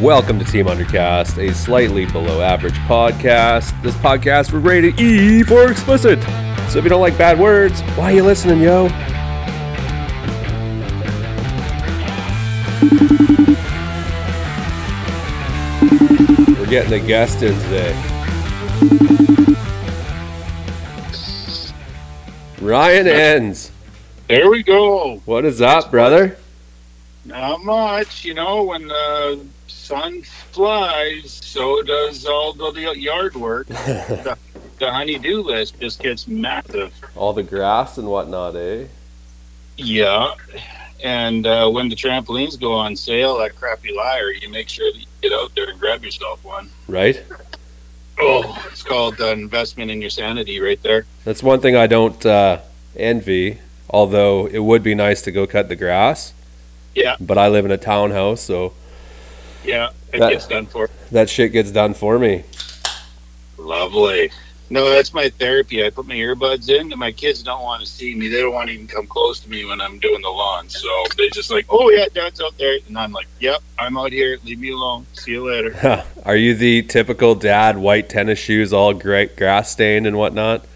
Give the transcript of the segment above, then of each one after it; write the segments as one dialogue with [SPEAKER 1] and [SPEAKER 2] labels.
[SPEAKER 1] Welcome to Team Undercast, a slightly below average podcast. This podcast we're rated E for explicit. So if you don't like bad words, why are you listening, yo? We're getting a guest in today. Ryan Ends.
[SPEAKER 2] There we go.
[SPEAKER 1] What is up, brother?
[SPEAKER 2] Not much, you know. When the sun flies, so does all the yard work. the, the honey-do list just gets massive.
[SPEAKER 1] All the grass and whatnot, eh?
[SPEAKER 2] Yeah, and uh, when the trampolines go on sale at Crappy Liar, you make sure that you get out there and grab yourself one.
[SPEAKER 1] Right?
[SPEAKER 2] Oh, it's called uh, investment in your sanity, right there.
[SPEAKER 1] That's one thing I don't uh, envy. Although it would be nice to go cut the grass.
[SPEAKER 2] Yeah.
[SPEAKER 1] But I live in a townhouse, so
[SPEAKER 2] Yeah, it
[SPEAKER 1] That-
[SPEAKER 2] gets done for.
[SPEAKER 1] that shit gets done for me.
[SPEAKER 2] Lovely. No, that's my therapy. I put my earbuds in, and my kids don't want to see me. They don't want to even come close to me when I'm doing the lawn. So they just like, "Oh yeah, Dad's out there," and I'm like, "Yep, I'm out here. Leave me alone. See you later."
[SPEAKER 1] Are you the typical dad, white tennis shoes, all great grass stained and whatnot?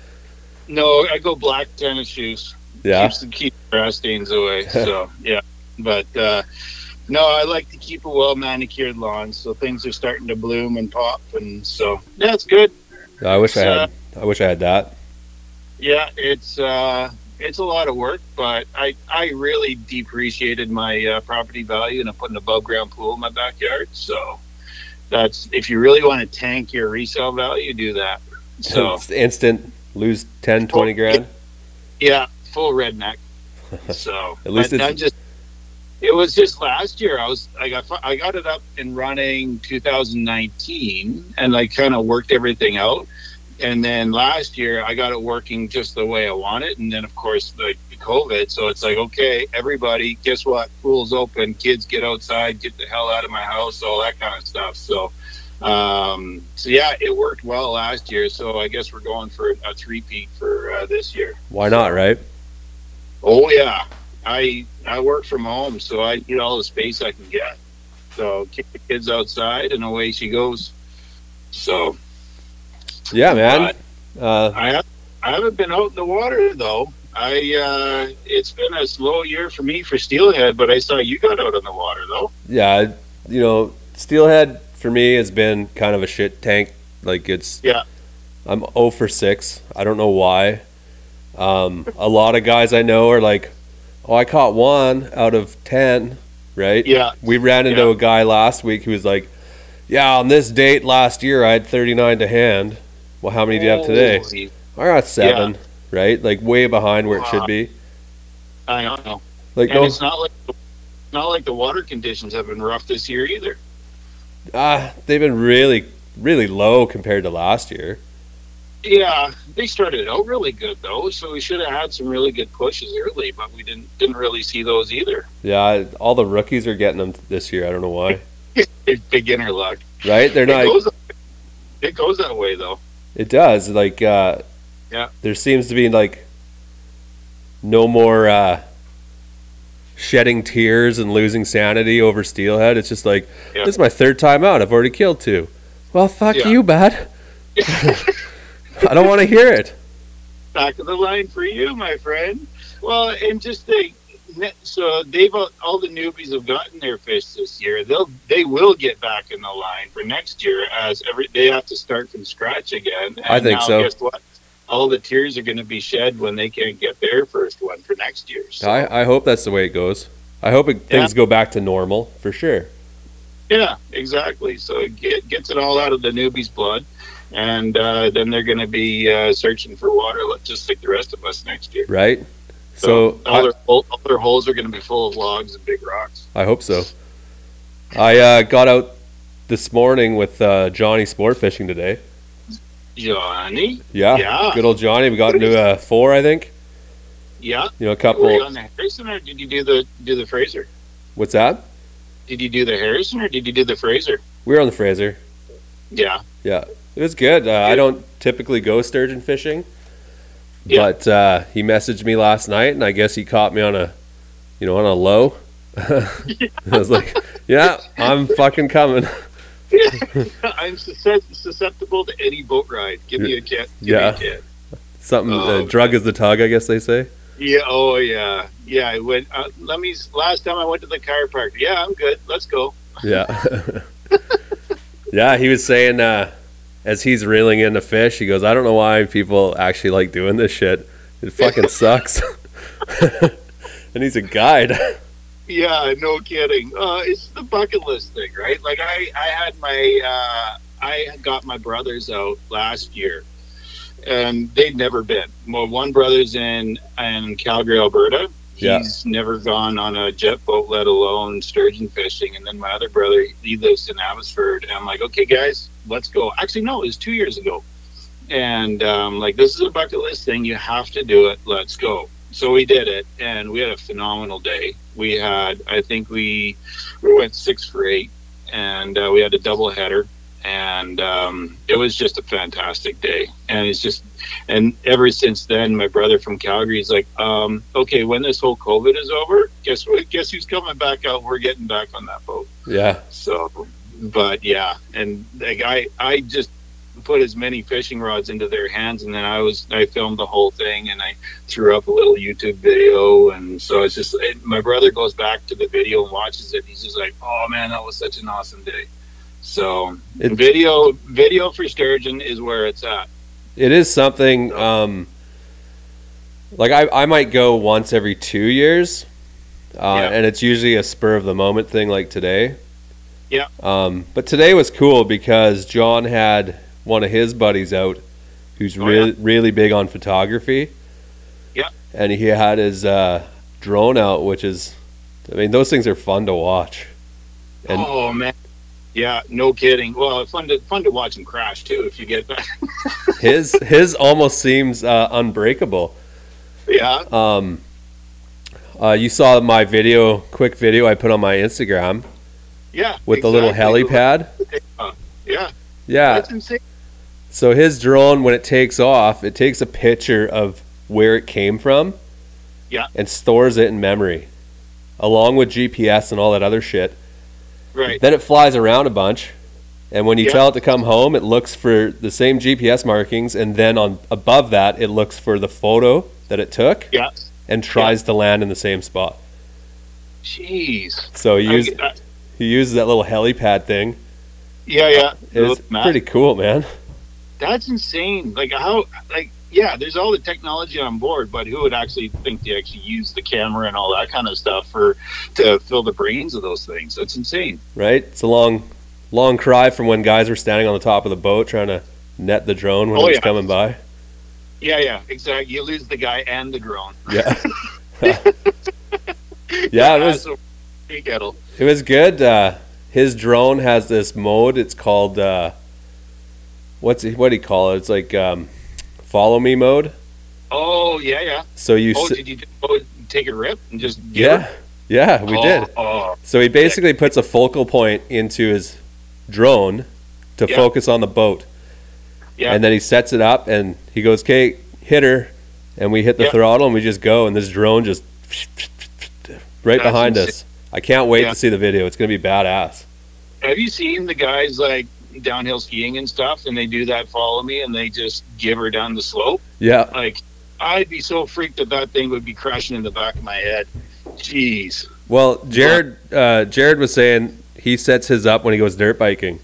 [SPEAKER 2] No, I go black tennis shoes.
[SPEAKER 1] Yeah.
[SPEAKER 2] Keeps the keep grass stains away. So yeah, but uh, no, I like to keep a well manicured lawn. So things are starting to bloom and pop, and so yeah, that's good.
[SPEAKER 1] I wish I
[SPEAKER 2] Uh,
[SPEAKER 1] had. I wish I had that.
[SPEAKER 2] Yeah, it's uh, it's a lot of work, but I I really depreciated my uh, property value, and I put an above ground pool in my backyard. So that's if you really want to tank your resale value, do that. So
[SPEAKER 1] It's instant. Lose 10, 20 grand.
[SPEAKER 2] yeah, full redneck. So
[SPEAKER 1] At least
[SPEAKER 2] but
[SPEAKER 1] it's-
[SPEAKER 2] I'm just. It was just last year. I was I got I got it up and running 2019, and I kind of worked everything out. And then last year I got it working just the way I want it. And then of course the, the COVID. So it's like okay, everybody, guess what? Pool's open. Kids get outside. Get the hell out of my house. All that kind of stuff. So. Um, so yeah, it worked well last year. So I guess we're going for a three peak for uh, this year.
[SPEAKER 1] Why not, right?
[SPEAKER 2] Oh yeah, I I work from home, so I need all the space I can get. So kick the kids outside, and away she goes. So
[SPEAKER 1] Yeah, man. Uh,
[SPEAKER 2] I have, I haven't been out in the water though. I uh, it's been a slow year for me for steelhead, but I saw you got out on the water though.
[SPEAKER 1] yeah, you know, steelhead for me has been kind of a shit tank. Like it's
[SPEAKER 2] Yeah.
[SPEAKER 1] I'm 0 for 6. I don't know why. Um, a lot of guys I know are like, "Oh, I caught one out of 10." Right?
[SPEAKER 2] Yeah,
[SPEAKER 1] We ran into
[SPEAKER 2] Yeah.
[SPEAKER 1] a guy last week who was like, "Yeah, on this date last year I had 39 to hand." Well, how many do you have today? I got 7, right? Like way behind where it should be.
[SPEAKER 2] I don't know,
[SPEAKER 1] Like
[SPEAKER 2] and
[SPEAKER 1] no
[SPEAKER 2] it's not like not like the water conditions have been rough this year either.
[SPEAKER 1] ah, they've been really really low compared to last year.
[SPEAKER 2] Yeah, they started out really good though, so we should have had some really good pushes early, but we didn't didn't really see those either.
[SPEAKER 1] Yeah, all the rookies are getting them this year. I don't know why.
[SPEAKER 2] It's beginner luck.
[SPEAKER 1] Right? They're
[SPEAKER 2] It
[SPEAKER 1] not
[SPEAKER 2] goes, it goes that way though.
[SPEAKER 1] It does. Like, uh,
[SPEAKER 2] Yeah.
[SPEAKER 1] There seems to be like no more uh, shedding tears and losing sanity over steelhead. It's just like
[SPEAKER 2] Yeah.
[SPEAKER 1] this is my third time out. I've already killed two. Well, fuck
[SPEAKER 2] Yeah.
[SPEAKER 1] you, bud. I don't want to hear it.
[SPEAKER 2] Back of the line for you, my friend. Well, and just think, so they've all the newbies have gotten their fish this year. They'll they will get back in the line for next year as every they have to start from scratch again. And
[SPEAKER 1] I think
[SPEAKER 2] now,
[SPEAKER 1] so.
[SPEAKER 2] Guess what? All the tears are going to be shed when they can't get their first one for next year. So.
[SPEAKER 1] I, I hope that's the way it goes. I hope it, things go back to normal for sure.
[SPEAKER 2] Yeah, exactly. So it get, gets it all out of the newbie's blood, and uh, then they're going to be uh, searching for water, just like the rest of us next year.
[SPEAKER 1] Right? So,
[SPEAKER 2] all,
[SPEAKER 1] I,
[SPEAKER 2] their, all their holes are going to be full of logs and big rocks.
[SPEAKER 1] I hope so. I uh, got out this morning with uh, Johnny sport fishing today.
[SPEAKER 2] Johnny,
[SPEAKER 1] Yeah,
[SPEAKER 2] Yeah.
[SPEAKER 1] good old Johnny. We got into a four, I think.
[SPEAKER 2] yeah,
[SPEAKER 1] You know, a
[SPEAKER 2] were
[SPEAKER 1] couple.
[SPEAKER 2] you on the Harrison or did you do the do the Fraser?
[SPEAKER 1] What's that?
[SPEAKER 2] Did you do the Harrison or did you do the Fraser?
[SPEAKER 1] We were on the Fraser.
[SPEAKER 2] Yeah,
[SPEAKER 1] Yeah, it was good. Uh, I don't typically go sturgeon fishing,
[SPEAKER 2] Yeah.
[SPEAKER 1] but uh, he messaged me last night, and I guess he caught me on a, you know, on a low. I was like, yeah, I'm fucking coming.
[SPEAKER 2] I'm susceptible to any boat ride. Give me a chance. Give
[SPEAKER 1] Yeah.
[SPEAKER 2] Me a.
[SPEAKER 1] Something,
[SPEAKER 2] Oh,
[SPEAKER 1] uh, drug is the tug, I guess they say.
[SPEAKER 2] Yeah. Oh, yeah. Yeah. I went. Uh, let me. Last time I went to the chiropractor. Yeah, I'm good. Let's go.
[SPEAKER 1] Yeah. yeah, he was saying uh, as he's reeling in the fish, he goes, I don't know why people actually like doing this shit. It fucking sucks. and he's a guide.
[SPEAKER 2] Yeah, no kidding. Uh, it's the bucket list thing, right? Like I, I had my, uh, I got my brothers out last year, and they'd never been. Well, one brother's in in Calgary, Alberta.
[SPEAKER 1] Yeah.
[SPEAKER 2] He's never gone on a jet boat, let alone sturgeon fishing. And then my other brother, he lives in Abbotsford. And I'm like, okay, guys, let's go. Actually, no, it was two years ago. And um, like, this is a bucket list thing. You have to do it. Let's go. So we did it, and we had a phenomenal day. We had, I think we, we went six for eight, and uh, we had a double header, and um, it was just a fantastic day. And it's just, and ever since then, my brother from Calgary is like, um, okay, when this whole COVID is over, guess what? Guess who's coming back out? We're getting back on that boat.
[SPEAKER 1] Yeah.
[SPEAKER 2] So, but yeah, and like I, I just put as many fishing rods into their hands, and then I was, I filmed the whole thing, and I threw up a little YouTube video, and so it's just, it, my brother goes back to the video and watches it. He's just like, oh man, that was such an awesome day. So,
[SPEAKER 1] It-
[SPEAKER 2] video, video for sturgeon is where it's at.
[SPEAKER 1] It is something, um, like I, I might go once every two years. Uh,
[SPEAKER 2] Yeah.
[SPEAKER 1] And it's usually a spur of the moment thing like today.
[SPEAKER 2] Yeah.
[SPEAKER 1] Um, but today was cool because John had one of his buddies out who's
[SPEAKER 2] Oh,
[SPEAKER 1] really really big on photography.
[SPEAKER 2] Yeah.
[SPEAKER 1] And he had his uh, drone out, which is, I mean, those things are fun to watch. And-
[SPEAKER 2] oh man, yeah, no kidding. Well, fun to fun to watch him crash too. If you get that,
[SPEAKER 1] His his almost seems uh, unbreakable.
[SPEAKER 2] yeah.
[SPEAKER 1] Um, uh, you saw my video, quick video I put on my Instagram
[SPEAKER 2] Yeah,
[SPEAKER 1] with the little
[SPEAKER 2] exactly.
[SPEAKER 1] helipad.
[SPEAKER 2] Yeah,
[SPEAKER 1] Yeah.
[SPEAKER 2] that's insane.
[SPEAKER 1] So his drone, when it takes off, it takes a picture of where it came from.
[SPEAKER 2] Yeah.
[SPEAKER 1] And stores it in memory, along with GPS and all that other shit.
[SPEAKER 2] Right.
[SPEAKER 1] Then it flies around a bunch, and when you
[SPEAKER 2] Yeah.
[SPEAKER 1] tell it to come home, it looks for the same GPS markings, and then on above that, it looks for the photo that it took
[SPEAKER 2] Yeah.
[SPEAKER 1] and tries to land in the same spot.
[SPEAKER 2] Jeez.
[SPEAKER 1] So he
[SPEAKER 2] I- I-
[SPEAKER 1] he uses that little helipad thing.
[SPEAKER 2] yeah, yeah.
[SPEAKER 1] It was pretty cool, man.
[SPEAKER 2] That's insane. Like how? Like yeah, there's all the technology on board, but who would actually think to actually use the camera and all that kind of stuff for to fill the brains of those things? That's insane.
[SPEAKER 1] Right? It's a long, long cry from when guys were standing on the top of the boat trying to net the drone when
[SPEAKER 2] Oh,
[SPEAKER 1] it was
[SPEAKER 2] yeah.
[SPEAKER 1] coming by.
[SPEAKER 2] Yeah, yeah, exactly. You lose the guy and the drone.
[SPEAKER 1] Yeah. yeah, it was it was good. Uh, his drone has this mode. It's called uh, what's what do you call it? It's like um, follow me mode.
[SPEAKER 2] Oh yeah, yeah.
[SPEAKER 1] So you
[SPEAKER 2] Oh,
[SPEAKER 1] s-
[SPEAKER 2] did you go take a rip and just get
[SPEAKER 1] yeah
[SPEAKER 2] her?
[SPEAKER 1] yeah we
[SPEAKER 2] oh,
[SPEAKER 1] did.
[SPEAKER 2] Oh,
[SPEAKER 1] So he basically puts a focal point into his drone to
[SPEAKER 2] Yeah.
[SPEAKER 1] focus on the boat.
[SPEAKER 2] Yeah.
[SPEAKER 1] And then he sets it up and he goes, okay, hit her. And we hit the
[SPEAKER 2] Yeah.
[SPEAKER 1] throttle and we just go. And this drone just right
[SPEAKER 2] That's
[SPEAKER 1] behind
[SPEAKER 2] insane.
[SPEAKER 1] us. I can't wait
[SPEAKER 2] Yeah.
[SPEAKER 1] to see the video. It's going to be badass.
[SPEAKER 2] Have you seen the guys like downhill skiing and stuff, and they do that follow me, and they just give her down the slope?
[SPEAKER 1] Yeah.
[SPEAKER 2] Like, I'd be so freaked that that thing would be crashing in the back of my head. Jeez.
[SPEAKER 1] Well, Jared, uh, Jared was saying he sets his up when he goes dirt biking,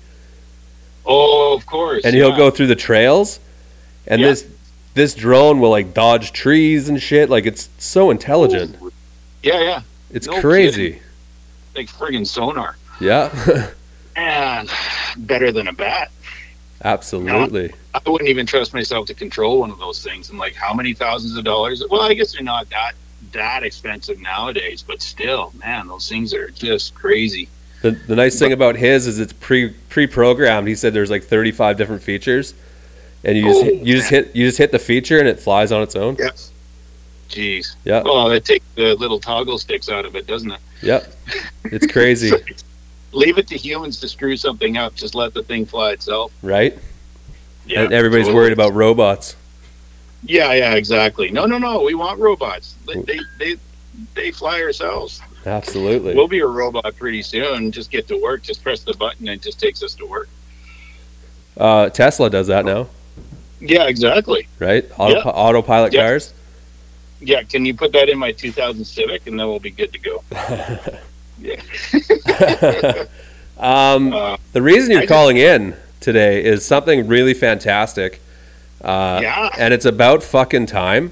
[SPEAKER 2] Oh, of course.
[SPEAKER 1] and he'll go through the trails, and
[SPEAKER 2] Yeah.
[SPEAKER 1] this this drone will like dodge trees and shit. Like it's so intelligent.
[SPEAKER 2] Yeah, yeah.
[SPEAKER 1] It's
[SPEAKER 2] No
[SPEAKER 1] crazy.
[SPEAKER 2] Like friggin' sonar.
[SPEAKER 1] Yeah,
[SPEAKER 2] And better than a bat.
[SPEAKER 1] absolutely.
[SPEAKER 2] I wouldn't even trust myself to control one of those things. I'm like, how many thousands of dollars? Well, I guess they're not that that expensive nowadays, but still, man, those things are just crazy.
[SPEAKER 1] The, the nice thing about his is it's pre pre programmed. He said there's like 35 different features, and you just
[SPEAKER 2] Oh,
[SPEAKER 1] hit, you just hit you just hit the feature and it flies on its own.
[SPEAKER 2] Yes. Jeez.
[SPEAKER 1] Yeah,
[SPEAKER 2] Well, it takes the little toggle sticks out of it, doesn't it?
[SPEAKER 1] yep. It's crazy,
[SPEAKER 2] Leave it to humans to screw something up. Just let the thing fly itself.
[SPEAKER 1] right?
[SPEAKER 2] Yeah.
[SPEAKER 1] and everybody's
[SPEAKER 2] totally.
[SPEAKER 1] worried about robots.
[SPEAKER 2] Yeah, yeah, exactly. No, no, no. We want robots. They, they, they, they fly ourselves.
[SPEAKER 1] Absolutely.
[SPEAKER 2] We'll be a robot pretty soon. Just get to work. Just press the button and it just takes us to work.
[SPEAKER 1] Uh, Tesla does that now,
[SPEAKER 2] Yeah, exactly.
[SPEAKER 1] right? Auto,
[SPEAKER 2] Yeah.
[SPEAKER 1] Autopilot cars.
[SPEAKER 2] Yeah, can you put that in my 2000 Civic and then we'll be good to go. Yeah.
[SPEAKER 1] Um,
[SPEAKER 2] Uh,
[SPEAKER 1] the reason you're
[SPEAKER 2] I just-
[SPEAKER 1] calling in today is something really fantastic. Uh,
[SPEAKER 2] yeah.
[SPEAKER 1] And it's about fucking time.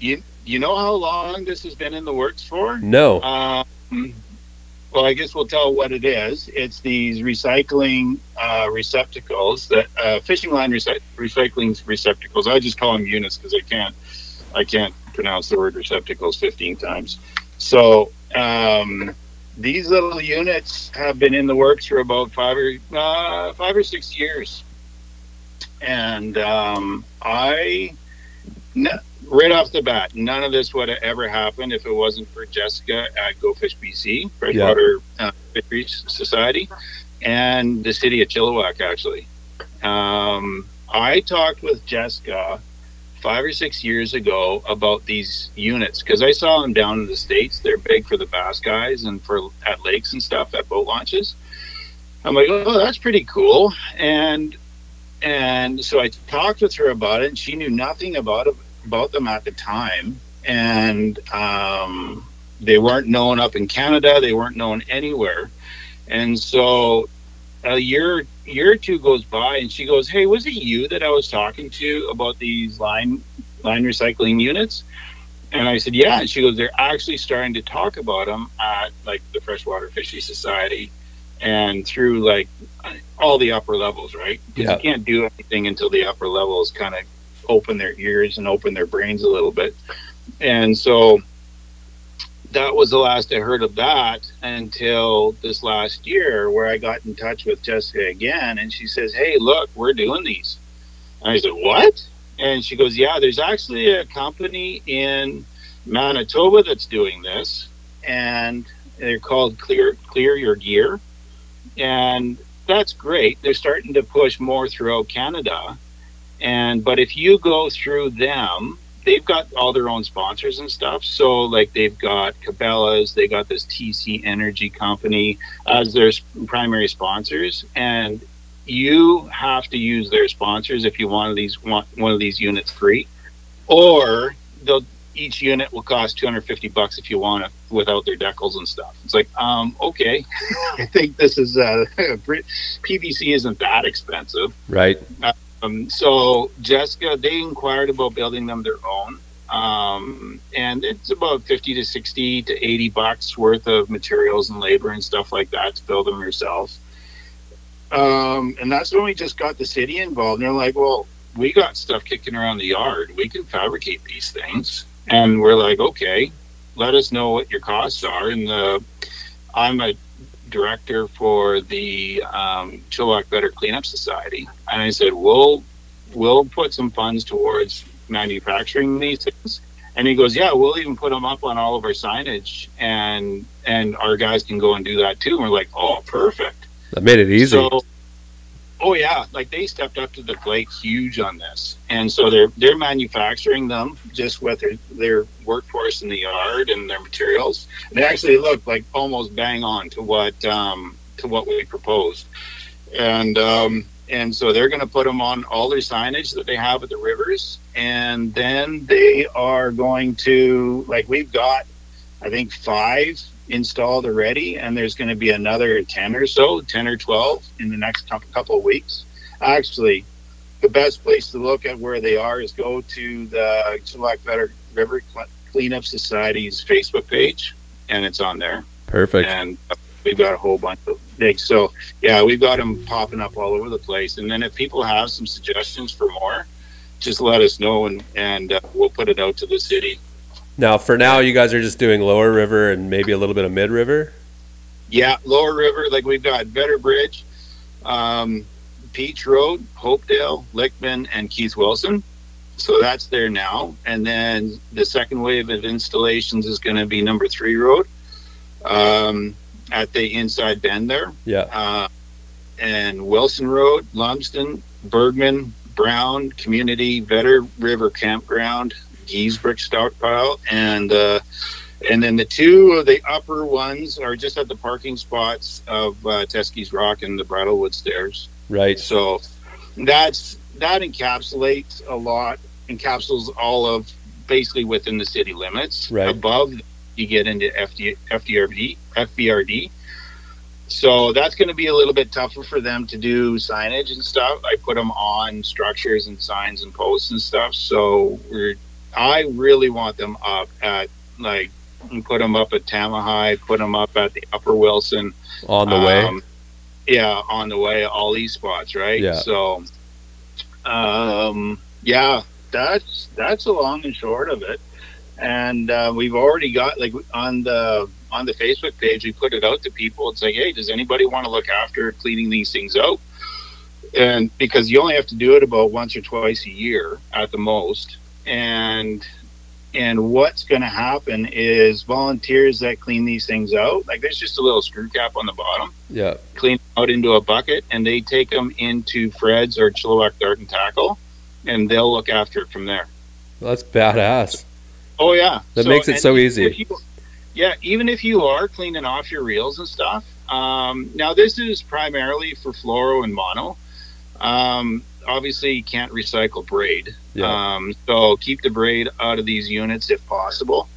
[SPEAKER 2] You you know how long this has been in the works for?
[SPEAKER 1] No.
[SPEAKER 2] Um, well, I guess we'll tell what it is. It's these recycling uh, receptacles that uh, fishing line recy- recycling receptacles. I just call them units because I can't I can't pronounce the word receptacles 15 times. So um, these little units have been in the works for about five or uh, five or six years, and um, I. right off the bat, none of this would have ever happened if it wasn't for Jessica at Go Fish BC, Freshwater uh, Fisheries Society, and the city of Chilliwack, actually. Um, I talked with Jessica five or six years ago about these units because I saw them down in the States. They're big for the bass guys and for at lakes and stuff at boat launches. I'm like, oh, that's pretty cool. And and so I talked with her about it, and she knew nothing about about them at the time, and um, they weren't known up in Canada. They weren't known anywhere, and so a year year or two goes by, and she goes, "Hey, was it you that I was talking to about these line line recycling units?" And I said, "Yeah." And she goes, "They're actually starting to talk about them at like the Freshwater Fisheries Society." And through like all the upper levels, right? Because
[SPEAKER 1] Yeah.
[SPEAKER 2] you can't do anything until the upper levels kind of open their ears and open their brains a little bit. And so that was the last I heard of that until this last year, where I got in touch with Jessica again, and she says, "Hey, look, we're doing these." And I said, "What?" And she goes, "Yeah, there's actually a company in Manitoba that's doing this, and they're called Clear Clear Your Gear, and that's great. They're starting to push more throughout Canada." And but if you go through them, they've got all their own sponsors and stuff. So like they've got Cabela's, they got this TC Energy company as their primary sponsors, and you have to use their sponsors if you want these want one of these units free, or they'll each unit will cost 250 bucks if you want it without their decals and stuff. It's like, um, okay, I think this is uh, PVC isn't that expensive.
[SPEAKER 1] Right.
[SPEAKER 2] Um, so Jessica, they inquired about building them their own. Um, and it's about 50 to 60 to 80 bucks worth of materials and labor and stuff like that to build them yourself. Um, and that's when we just got the city involved. And they're like, well, we got stuff kicking around the yard. We can fabricate these things. And we're like, okay, let us know what your costs are. And the, I'm a director for the um, Chilliwack Vedder Cleanup Society, and I said, "We'll we'll put some funds towards manufacturing these things." And he goes, "Yeah, we'll even put them up on all of our signage, and and our guys can go and do that too." And we're like, "Oh, perfect."
[SPEAKER 1] That made it easy.
[SPEAKER 2] So, oh yeah, like they stepped up to the plate huge on this, and so they're they're manufacturing them just with their, their workforce in the yard and their materials. They actually look like almost bang on to what um, to what we proposed, and um, and so they're going to put them on all their signage that they have at the rivers, and then they are going to like we've got, I think five installed already, and there's going to be another 10 or so, 10 or 12 in the next couple of weeks. Actually, the best place to look at where they are is go to the Chilliwack Vedder River Cleanup Society's Facebook page, and it's on there.
[SPEAKER 1] Perfect.
[SPEAKER 2] And we've got a whole bunch of things. So, yeah, we've got them popping up all over the place. And then if people have some suggestions for more, just let us know, and, and uh, we'll put it out to the city.
[SPEAKER 1] Now, for now, you guys are just doing lower river and maybe a little bit of mid river.
[SPEAKER 2] Yeah, Lower River, like we've got Vedder Bridge, um, Peach Road, Hopedale, Lickman, and Keith Wilson. So that's there now. And then the second wave of installations is going to be number three road um, at the inside bend there.
[SPEAKER 1] Yeah.
[SPEAKER 2] Uh, and Wilson Road, Lumsden, Bergman, Brown, Community, Vedder River Campground, Giesbrook Stockpile, and uh, And then the two of the upper ones are just at the parking spots of uh, Teskey's Rock and the Bridlewood Stairs.
[SPEAKER 1] Right.
[SPEAKER 2] So that's that encapsulates a lot, encapsulates all of basically within the city limits.
[SPEAKER 1] Right.
[SPEAKER 2] Above, you get into FD, FDRD, FVRD. So that's going to be a little bit tougher for them to do signage and stuff. I put them on structures and signs and posts and stuff. So we're, I really want them up at like, put them up at Tamihi, put them up at the Upper Wilson,
[SPEAKER 1] On the way.
[SPEAKER 2] um, yeah, on the way, all these spots, right?
[SPEAKER 1] Yeah.
[SPEAKER 2] So, um, yeah, that's that's the long and short of it. And uh, we've already got like on the on the Facebook page, we put it out to people. It's like, hey, does anybody want to look after cleaning these things out? And because you only have to do it about once or twice a year at the most, and and what's going to happen is volunteers that clean these things out, like there's just a little screw cap on the bottom
[SPEAKER 1] yeah.
[SPEAKER 2] clean out into a bucket and they take them into Fred's or Chilliwack Dart and Tackle and they'll look after it from there.
[SPEAKER 1] That's badass.
[SPEAKER 2] Oh yeah.
[SPEAKER 1] That makes it so easy.
[SPEAKER 2] you- yeah, even if you are cleaning off your reels and stuff. Um, now this is primarily for fluoro and mono. Um, obviously you can't recycle braid.
[SPEAKER 1] Yeah.
[SPEAKER 2] Um, so keep the braid out of these units if possible.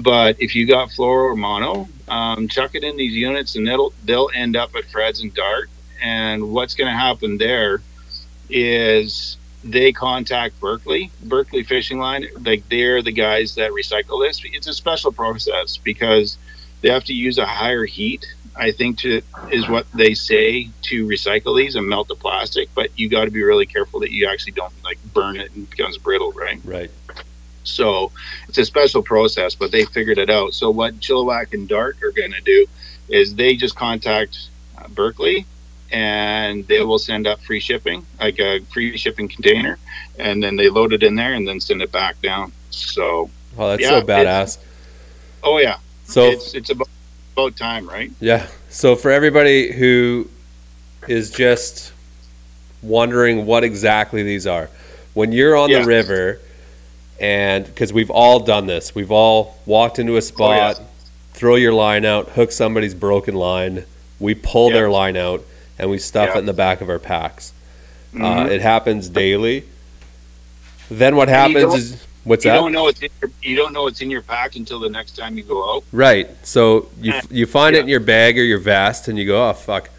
[SPEAKER 2] But if you got fluoro or mono, um, chuck it in these units and they'll they'll end up at Fred's and Dart. And what's going to happen there is they contact Berkley, Berkley Fishing Line. Like they're the guys that recycle this. It's a special process because they have to use a higher heat. I think to is what they say to recycle these and melt the plastic. But you got to be really careful that you actually don't like burn it and it becomes brittle, right?
[SPEAKER 1] Right.
[SPEAKER 2] So it's a special process, but they figured it out. So what Chilliwack and Dart are going to do is they just contact uh, Berkley and they will send up free shipping, like a free shipping container, and then they load it in there and then send it back down. So,
[SPEAKER 1] Oh, that's
[SPEAKER 2] Yeah,
[SPEAKER 1] so badass.
[SPEAKER 2] oh yeah,
[SPEAKER 1] So
[SPEAKER 2] it's it's about, about time, right?
[SPEAKER 1] Yeah. So for everybody who is just wondering what exactly these are, when you're on
[SPEAKER 2] Yeah.
[SPEAKER 1] the river, and because we've all done this, we've all walked into a spot, throw your line out, hook somebody's broken line, we pull
[SPEAKER 2] Yeah.
[SPEAKER 1] their line out, and we stuff it in the back of our packs. Uh,
[SPEAKER 2] Mhm.
[SPEAKER 1] it happens daily. Then what happens is what's
[SPEAKER 2] you
[SPEAKER 1] that?
[SPEAKER 2] don't know it's in your, you don't know it's in your pack until the next time you go out.
[SPEAKER 1] Right. So you you find it in your bag or your vest, and you go, "Oh fuck,"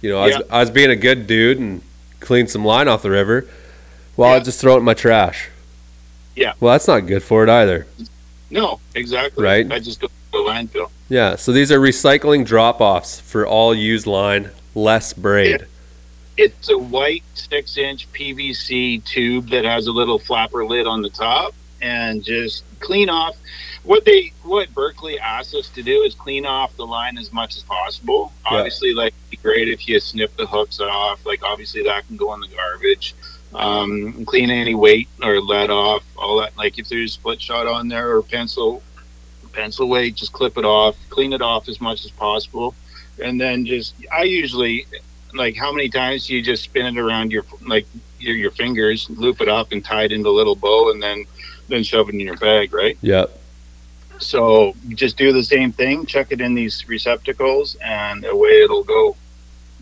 [SPEAKER 1] you know, I was,
[SPEAKER 2] Yeah.
[SPEAKER 1] I was being a good dude and cleaned some line off the river. Well, I
[SPEAKER 2] Yeah.
[SPEAKER 1] just throw it in my trash.
[SPEAKER 2] Yeah.
[SPEAKER 1] Well, that's not good for it either.
[SPEAKER 2] No, exactly.
[SPEAKER 1] Right.
[SPEAKER 2] I just go to the landfill.
[SPEAKER 1] Yeah. So these are recycling drop-offs for all used line, less braid.
[SPEAKER 2] It's a white six inch PVC tube that has a little flapper lid on the top and just clean off what they what Berkley asked us to do is clean off the line as much as possible.
[SPEAKER 1] Yeah.
[SPEAKER 2] Obviously like it'd be great if you snip the hooks off. Like obviously that can go in the garbage. Um, clean any weight or lead off, all that like if there's split shot on there or pencil pencil weight, just clip it off, clean it off as much as possible. And then just I usually like how many times do you just spin it around your like your, your fingers, loop it up and tie it into a little bow and then then shove it in your bag, right?
[SPEAKER 1] Yep.
[SPEAKER 2] So just do the same thing, chuck it in these receptacles and away it'll go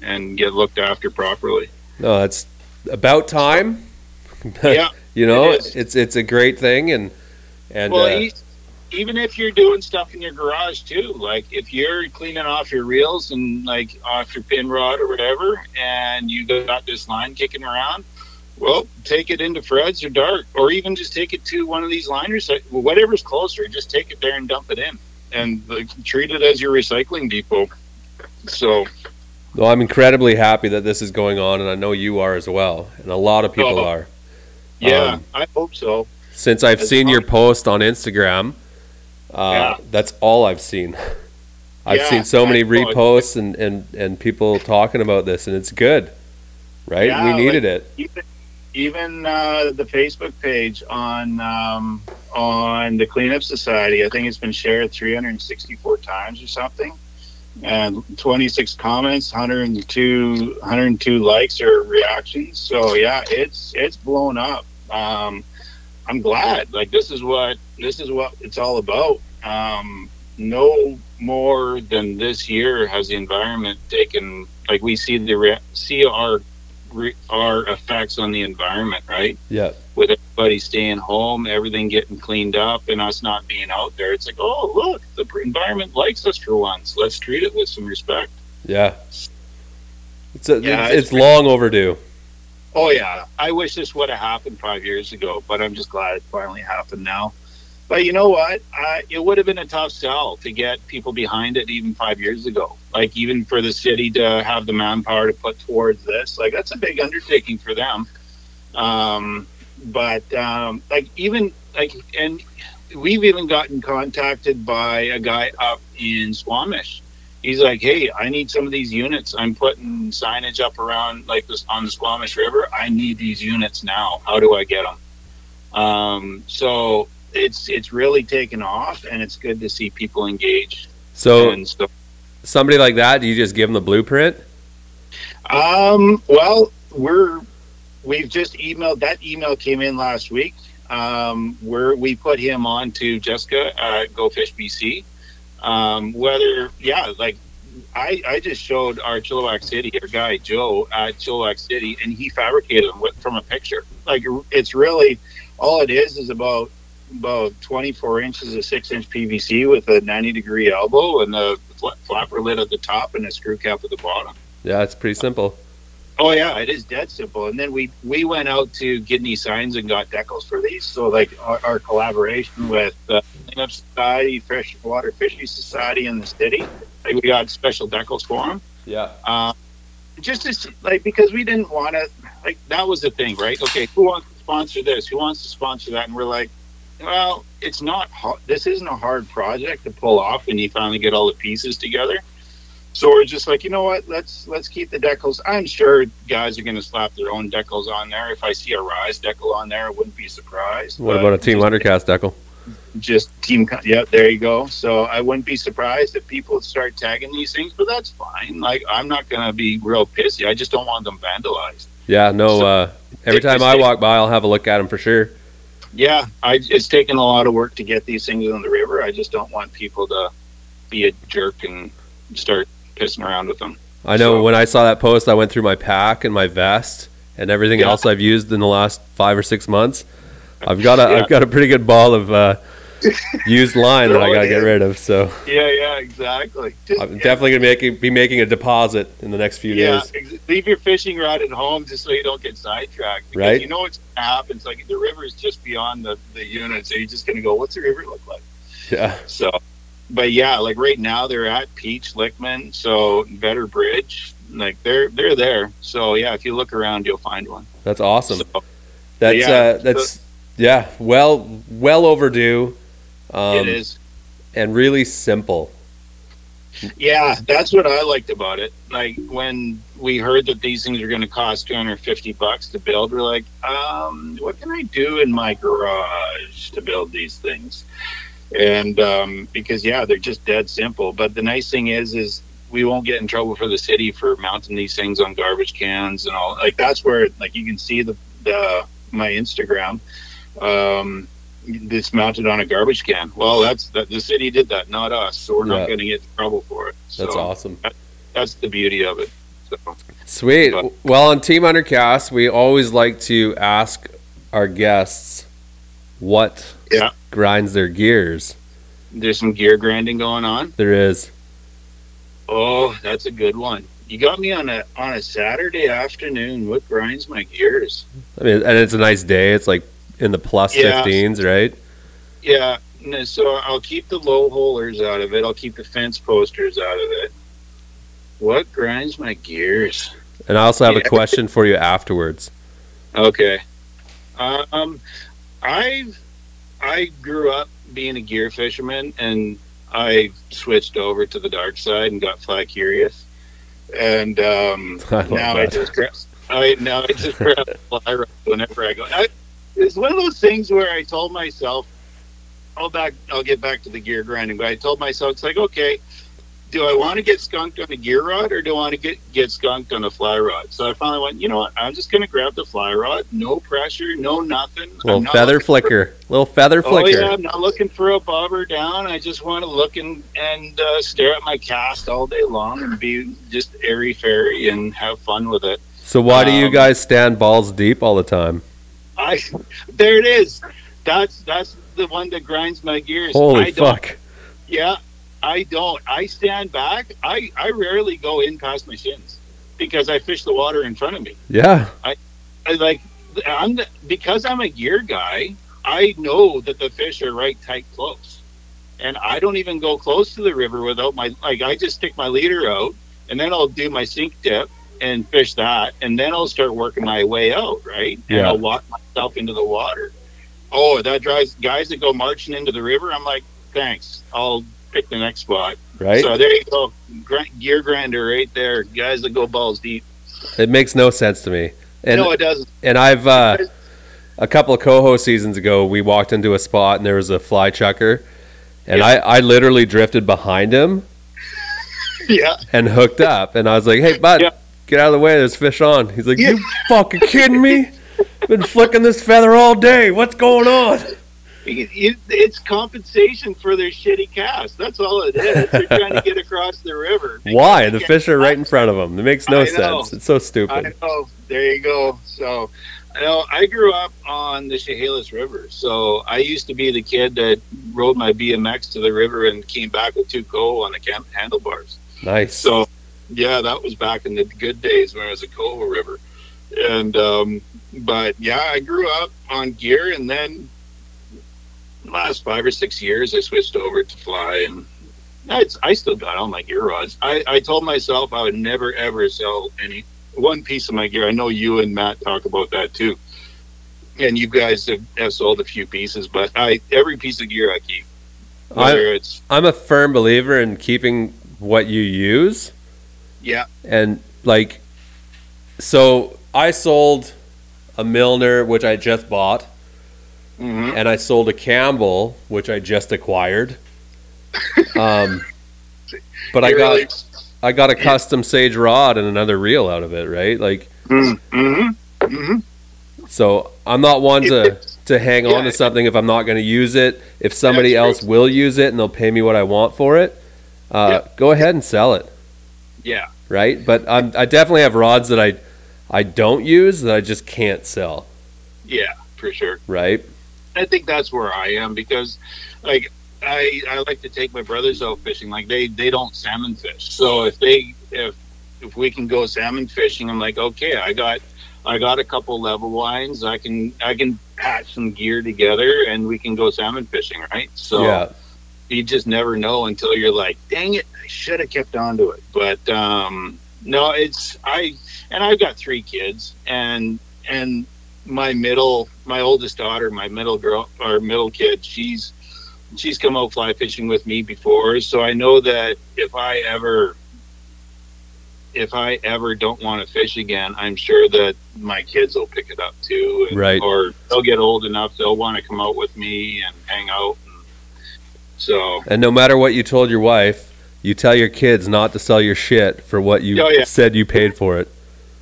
[SPEAKER 2] and get looked after properly.
[SPEAKER 1] No, that's about time.
[SPEAKER 2] yeah.
[SPEAKER 1] You know,
[SPEAKER 2] It
[SPEAKER 1] it's it's a great thing, and and
[SPEAKER 2] Well,
[SPEAKER 1] uh,
[SPEAKER 2] even if you're doing stuff in your garage too, like if you're cleaning off your reels and like off your pin rod or whatever, and you got this line kicking around, well, take it into Fred's or Dart, or even just take it to one of these liners, whatever's closer. Just take it there and dump it in, and like, treat it as your recycling depot. So
[SPEAKER 1] well, I'm incredibly happy that this is going on, and I know you are as well, and a lot of people
[SPEAKER 2] Oh.
[SPEAKER 1] are.
[SPEAKER 2] yeah,
[SPEAKER 1] Um,
[SPEAKER 2] I hope so.
[SPEAKER 1] Since I've
[SPEAKER 2] As
[SPEAKER 1] seen
[SPEAKER 2] long-
[SPEAKER 1] your post on Instagram, uh,
[SPEAKER 2] Yeah.
[SPEAKER 1] that's all I've seen. I've
[SPEAKER 2] Yeah,
[SPEAKER 1] seen so many reposts and, and, and people talking about this, and it's good, right?
[SPEAKER 2] Yeah,
[SPEAKER 1] we needed
[SPEAKER 2] like-
[SPEAKER 1] it.
[SPEAKER 2] even even uh, the Facebook page on um, on the Cleanup Society, I think it's been shared 364 times or something, and 26 comments, 102 102 likes or reactions. So yeah, it's it's blown up. Um, I'm glad. Like this is what this is what it's all about. Um, no more than this year has the environment taken like we see the re- see our re- our effects on the environment right
[SPEAKER 1] Yeah.
[SPEAKER 2] with everybody staying home everything getting cleaned up and us not being out there it's like oh look the environment likes us for once let's treat it with some respect
[SPEAKER 1] Yeah. It's a,
[SPEAKER 2] Yeah,
[SPEAKER 1] it's,
[SPEAKER 2] it's
[SPEAKER 1] it's long overdue.
[SPEAKER 2] Oh yeah, I wish this would have happened five years ago, but I'm just glad it finally happened now. But you know what? It would have been a tough sell to get people behind it even five years ago. Like even for the city to have the manpower to put towards this, like that's a big undertaking for them. Um, but um, like even like, and we've even gotten contacted by a guy up in Squamish he's like, "Hey, I need some of these units. I'm putting signage up around like this on the Squamish River. I need these units now. How do I get them?" Um, so it's it's really taken off, and it's good to see people engaged.
[SPEAKER 1] So
[SPEAKER 2] so,
[SPEAKER 1] somebody like that, do you just give them the blueprint?
[SPEAKER 2] um, well, we're we've just emailed. That email came in last week. Um, where we put him on to Jessica at Go Fish BC. Um, whether yeah, like I, I just showed our Chilliwack City, our guy Joe at Chilliwack City, and he fabricated them with, from a picture. Like it's really all it is is about about 24 inches of six inch PVC with a 90 degree elbow and the fla- flapper lid at the top and a screw cap at the bottom.
[SPEAKER 1] Yeah, it's pretty simple.
[SPEAKER 2] Oh yeah, it is dead simple. And then we we went out to Gidney Signs and got decals for these. So like our, our collaboration with uh, Cleanup Society, Freshwater Fishery Society, in the city, like we got special decals for them.
[SPEAKER 1] Yeah.
[SPEAKER 2] Um, just as like because we didn't want to like that was the thing, right? Okay, who wants to sponsor this? Who wants to sponsor that? And we're like, well, it's not. Hard. This isn't a hard project to pull off when you finally get all the pieces together. So we're just like, you know what? Let's let's keep the decals. I'm sure guys are going to slap their own decals on there. If I see a rise decal on there, I wouldn't be surprised.
[SPEAKER 1] What about a Team
[SPEAKER 2] just-
[SPEAKER 1] Undercast decal?
[SPEAKER 2] just team yeah there you go so i wouldn't be surprised if people start tagging these things but that's fine like i'm not gonna be real pissy i just don't want them vandalized
[SPEAKER 1] Yeah, no.
[SPEAKER 2] So-
[SPEAKER 1] uh, every time I walk by, I'll have a look at them for sure.
[SPEAKER 2] Yeah i it's taken a lot of work to get these things on the river i just don't want people to be a jerk and start pissing around with them
[SPEAKER 1] I know
[SPEAKER 2] So-
[SPEAKER 1] when I saw that post, I went through my pack and my vest and everything
[SPEAKER 2] Yeah.
[SPEAKER 1] else I've used in the last five or six months. I've got a
[SPEAKER 2] Yeah.
[SPEAKER 1] have got a pretty good ball of uh, used line that I got to get rid of. So
[SPEAKER 2] yeah yeah exactly Just-
[SPEAKER 1] I'm definitely gonna make be making a deposit in the next few
[SPEAKER 2] yeah,
[SPEAKER 1] days.
[SPEAKER 2] ex- leave your fishing rod at home just so you don't get sidetracked. Because
[SPEAKER 1] Right.
[SPEAKER 2] You know what's gonna happen. It's like the river is just beyond the, the unit, so you're just gonna go, "What's the river look like?"
[SPEAKER 1] Yeah,
[SPEAKER 2] So, but yeah, like right now they're at Peach Lickman, so Vedder Bridge, like they're they're there. So yeah, if you look around, you'll find one.
[SPEAKER 1] that's awesome.
[SPEAKER 2] So,
[SPEAKER 1] That's
[SPEAKER 2] yeah,
[SPEAKER 1] uh, that's yeah, well well overdue. Um,
[SPEAKER 2] it is.
[SPEAKER 1] and really simple.
[SPEAKER 2] Yeah, that's what I liked about it. Like when we heard that these things are going to cost 250 bucks to build, we're like, um, what can I do in my garage to build these things? And um, because yeah, they're just dead simple. But the nice thing is, is we won't get in trouble for the city for mounting these things on garbage cans and all. Like that's where, like you can see the the my Instagram. Um, it's mounted on a garbage can. Well, that's that the city did that, not us. So we're
[SPEAKER 1] Yeah.
[SPEAKER 2] not going to get in trouble for it. So
[SPEAKER 1] That's awesome.
[SPEAKER 2] that's the beauty of it. So
[SPEAKER 1] Sweet.
[SPEAKER 2] But-
[SPEAKER 1] Well, on Team Undercast, we always like to ask our guests what
[SPEAKER 2] Yeah.
[SPEAKER 1] grinds their gears.
[SPEAKER 2] there's some gear grinding going on.
[SPEAKER 1] There is.
[SPEAKER 2] Oh, that's a good one. You got me on a on a Saturday afternoon. What grinds my gears?
[SPEAKER 1] I mean, and it's a nice day. It's like in the plus
[SPEAKER 2] Yeah.
[SPEAKER 1] 15s, right?
[SPEAKER 2] Yeah, so I'll keep the low holers out of it. I'll keep the fence posters out of it. What grinds my gears?
[SPEAKER 1] And I also have a question for you afterwards.
[SPEAKER 2] Okay. Um, I've I grew up being a gear fisherman, and I switched over to the dark side and got fly curious. And um,
[SPEAKER 1] I
[SPEAKER 2] now I just grab, I now I just grab a fly rod whenever I go. I, it's one of those things where I told myself, "I'll back, I'll get back to the gear grinding," but I told myself, "It's like okay." do I want to get skunked on a gear rod or do I want to get get skunked on a fly rod? So I finally went, you know what? I'm just going to grab the fly rod. No pressure, no nothing.
[SPEAKER 1] Little
[SPEAKER 2] not
[SPEAKER 1] feather flicker. Little feather
[SPEAKER 2] Oh
[SPEAKER 1] flicker.
[SPEAKER 2] yeah, I'm not looking for a bobber down. I just want to look and and uh, stare at my cast all day long and be just airy fairy and have fun with it.
[SPEAKER 1] So why do you
[SPEAKER 2] Um,
[SPEAKER 1] guys stand balls deep all the time?
[SPEAKER 2] I there it is. That's that's the one that grinds my gears.
[SPEAKER 1] Holy
[SPEAKER 2] I
[SPEAKER 1] fuck.
[SPEAKER 2] Yeah, I don't. I stand back. I I rarely go in past my shins because I fish the water in front of me.
[SPEAKER 1] Yeah.
[SPEAKER 2] I like I'm the, because I'm a gear guy. I know that the fish are right tight close, and I don't even go close to the river without my like. I just stick my leader out, and then I'll do my sink dip and fish that, and then I'll start working my way out, right? And
[SPEAKER 1] Yeah.
[SPEAKER 2] I'll walk myself into the water. Oh, that drives guys that go marching into the river. I'm like, thanks. I'll pick the next spot.
[SPEAKER 1] Right?
[SPEAKER 2] So there you go, gear grinder right there. Guys that go balls deep.
[SPEAKER 1] it makes no sense to me. And
[SPEAKER 2] no, it doesn't.
[SPEAKER 1] and I've uh, a couple of coho seasons ago, we walked into a spot and there was a fly chucker, and
[SPEAKER 2] Yeah.
[SPEAKER 1] I I literally drifted behind him
[SPEAKER 2] Yeah.
[SPEAKER 1] and hooked up, and I was like, "Hey, bud,
[SPEAKER 2] Yeah.
[SPEAKER 1] Get out of the way. There's fish on." He's like,
[SPEAKER 2] Yeah.
[SPEAKER 1] "You fucking kidding me? Been flicking this feather all day. What's going on?"
[SPEAKER 2] It- it- it's compensation for their shitty cast. That's all it is. They're trying to get across the river.
[SPEAKER 1] Why? The fish are right in front of them. It makes no sense. It's so
[SPEAKER 2] I
[SPEAKER 1] stupid.
[SPEAKER 2] know. There you go. So, I know I grew up on the Chehalis River. So I used to be the kid that rode my BMX to the river and came back with two coho on the cam- handlebars.
[SPEAKER 1] Nice.
[SPEAKER 2] So, yeah, that was back in the good days when it was a coho river. And, um, but yeah, I grew up on gear and then last five or six years I switched over to fly and I, I still got all my gear rods. I, I told myself I would never ever sell any one piece of my gear. I know you and Matt talk about that too. And you guys have, have sold a few pieces, but I every piece of gear I keep. It's
[SPEAKER 1] I'm a firm believer in keeping what you use.
[SPEAKER 2] Yeah,
[SPEAKER 1] And like, so I sold a Milner, which I just bought,
[SPEAKER 2] hmm
[SPEAKER 1] and I sold a Campbell, which I just acquired. Um, but I got I got a custom Sage rod and another reel out of it, right? Like,
[SPEAKER 2] hmm hmm
[SPEAKER 1] so I'm not one to to hang on to something if I'm not going to use it. If somebody else will use it and they'll pay me what I want for it, uh, go ahead and sell it.
[SPEAKER 2] Yeah.
[SPEAKER 1] right? But I'm, I definitely have rods that I I don't use that I just can't sell,
[SPEAKER 2] Yeah, for sure.
[SPEAKER 1] right?
[SPEAKER 2] I think that's where I am because, like, I I like to take my brothers out fishing. Like they they don't salmon fish, so if they if if we can go salmon fishing, I'm like, okay, I got I got a couple level lines. I can I can patch some gear together and we can go salmon fishing, right? So
[SPEAKER 1] yeah,
[SPEAKER 2] you just never know until you're like, dang it, should have kept on to it. But um, no, it's I and I've got three kids and and my middle my oldest daughter, my middle girl or middle kid, she's she's come out fly fishing with me before, so I know that if I ever if I ever don't want to fish again, I'm sure that my kids will pick it up too. and-
[SPEAKER 1] Right.
[SPEAKER 2] Or they'll get old enough, they'll want to come out with me and hang out. And so,
[SPEAKER 1] and no matter what you told your wife, you tell your kids not to sell your shit for what you
[SPEAKER 2] Oh, yeah.
[SPEAKER 1] said you paid for it.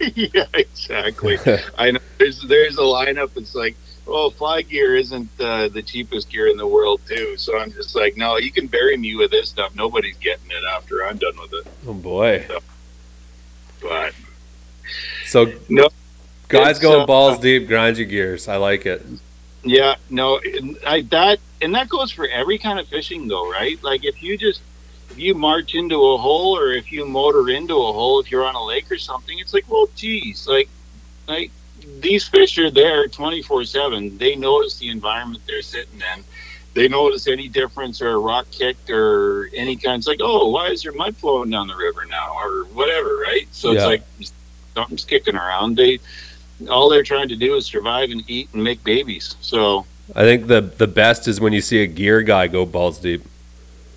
[SPEAKER 2] yeah, exactly. I know there's there's a lineup. It's like, well, fly gear isn't uh, the cheapest gear in the world too. So I'm just like, no, you can bury me with this stuff. Nobody's getting it after I'm done with it.
[SPEAKER 1] Oh boy!
[SPEAKER 2] But
[SPEAKER 1] So
[SPEAKER 2] No,
[SPEAKER 1] guys going
[SPEAKER 2] uh,
[SPEAKER 1] balls deep, grind your gears. I like it.
[SPEAKER 2] yeah, no, and I that and that goes for every kind of fishing though, right? Like if you just if you march into a hole or if you motor into a hole, if you're on a lake or something, it's like, well, geez, like like these fish are there 24 7 they notice the environment they're sitting in. They notice any difference or a rock kicked or any kind. It's like oh why is there mud flowing down the river now? Or whatever right? So
[SPEAKER 1] Yeah.
[SPEAKER 2] it's like something's kicking around. They all they're trying to do is survive and eat and make babies. So
[SPEAKER 1] I think the the best is when you see a gear guy go balls deep.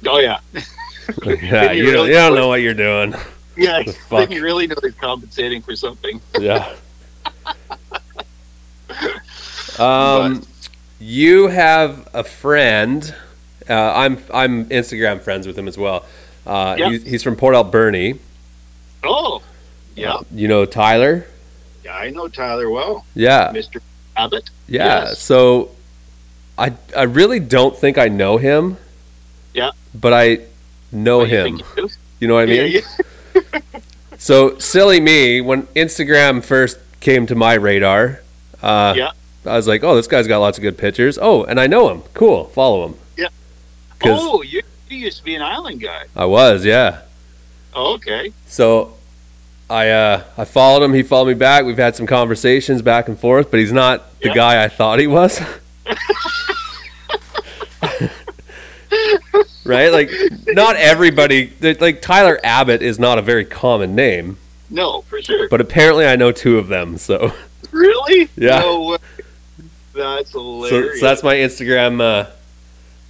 [SPEAKER 2] oh yeah
[SPEAKER 1] yeah,
[SPEAKER 2] you
[SPEAKER 1] you don't,
[SPEAKER 2] really-
[SPEAKER 1] you don't know what you're doing.
[SPEAKER 2] yeah
[SPEAKER 1] The fuck?
[SPEAKER 2] then you really know they're compensating for something
[SPEAKER 1] Yeah. um, you have a friend. Uh, I'm I'm Instagram friends with him as well. Uh,
[SPEAKER 2] Yeah.
[SPEAKER 1] he's, he's from Port Alberni.
[SPEAKER 2] Oh, yeah.
[SPEAKER 1] You know Tyler?
[SPEAKER 2] Yeah, I know Tyler well,
[SPEAKER 1] Yeah.
[SPEAKER 2] Mr. Abbott.
[SPEAKER 1] Yeah.
[SPEAKER 2] Yes.
[SPEAKER 1] So I I really don't think I know him.
[SPEAKER 2] Yeah.
[SPEAKER 1] But I know
[SPEAKER 2] What you
[SPEAKER 1] him.
[SPEAKER 2] is?
[SPEAKER 1] You know what I mean?
[SPEAKER 2] Yeah, yeah.
[SPEAKER 1] So silly me, when Instagram first came to my radar, uh,
[SPEAKER 2] Yeah.
[SPEAKER 1] I was like, oh, this guy's got lots of good pictures. Oh, and I know him. Cool. Follow him. 'Cause-
[SPEAKER 2] Oh, you, you used to be an island guy.
[SPEAKER 1] I was, yeah.
[SPEAKER 2] Oh, okay.
[SPEAKER 1] So I uh, I followed him. He followed me back. We've had some conversations back and forth, but he's not the
[SPEAKER 2] Yeah.
[SPEAKER 1] guy I thought he was. right? Like, not everybody. Like Tyler Abbott is not a very common name,
[SPEAKER 2] No, for sure.
[SPEAKER 1] but apparently I know two of them. So,
[SPEAKER 2] really?
[SPEAKER 1] Yeah.
[SPEAKER 2] No way. That's
[SPEAKER 1] so,
[SPEAKER 2] hilarious.
[SPEAKER 1] so that's my Instagram. Uh,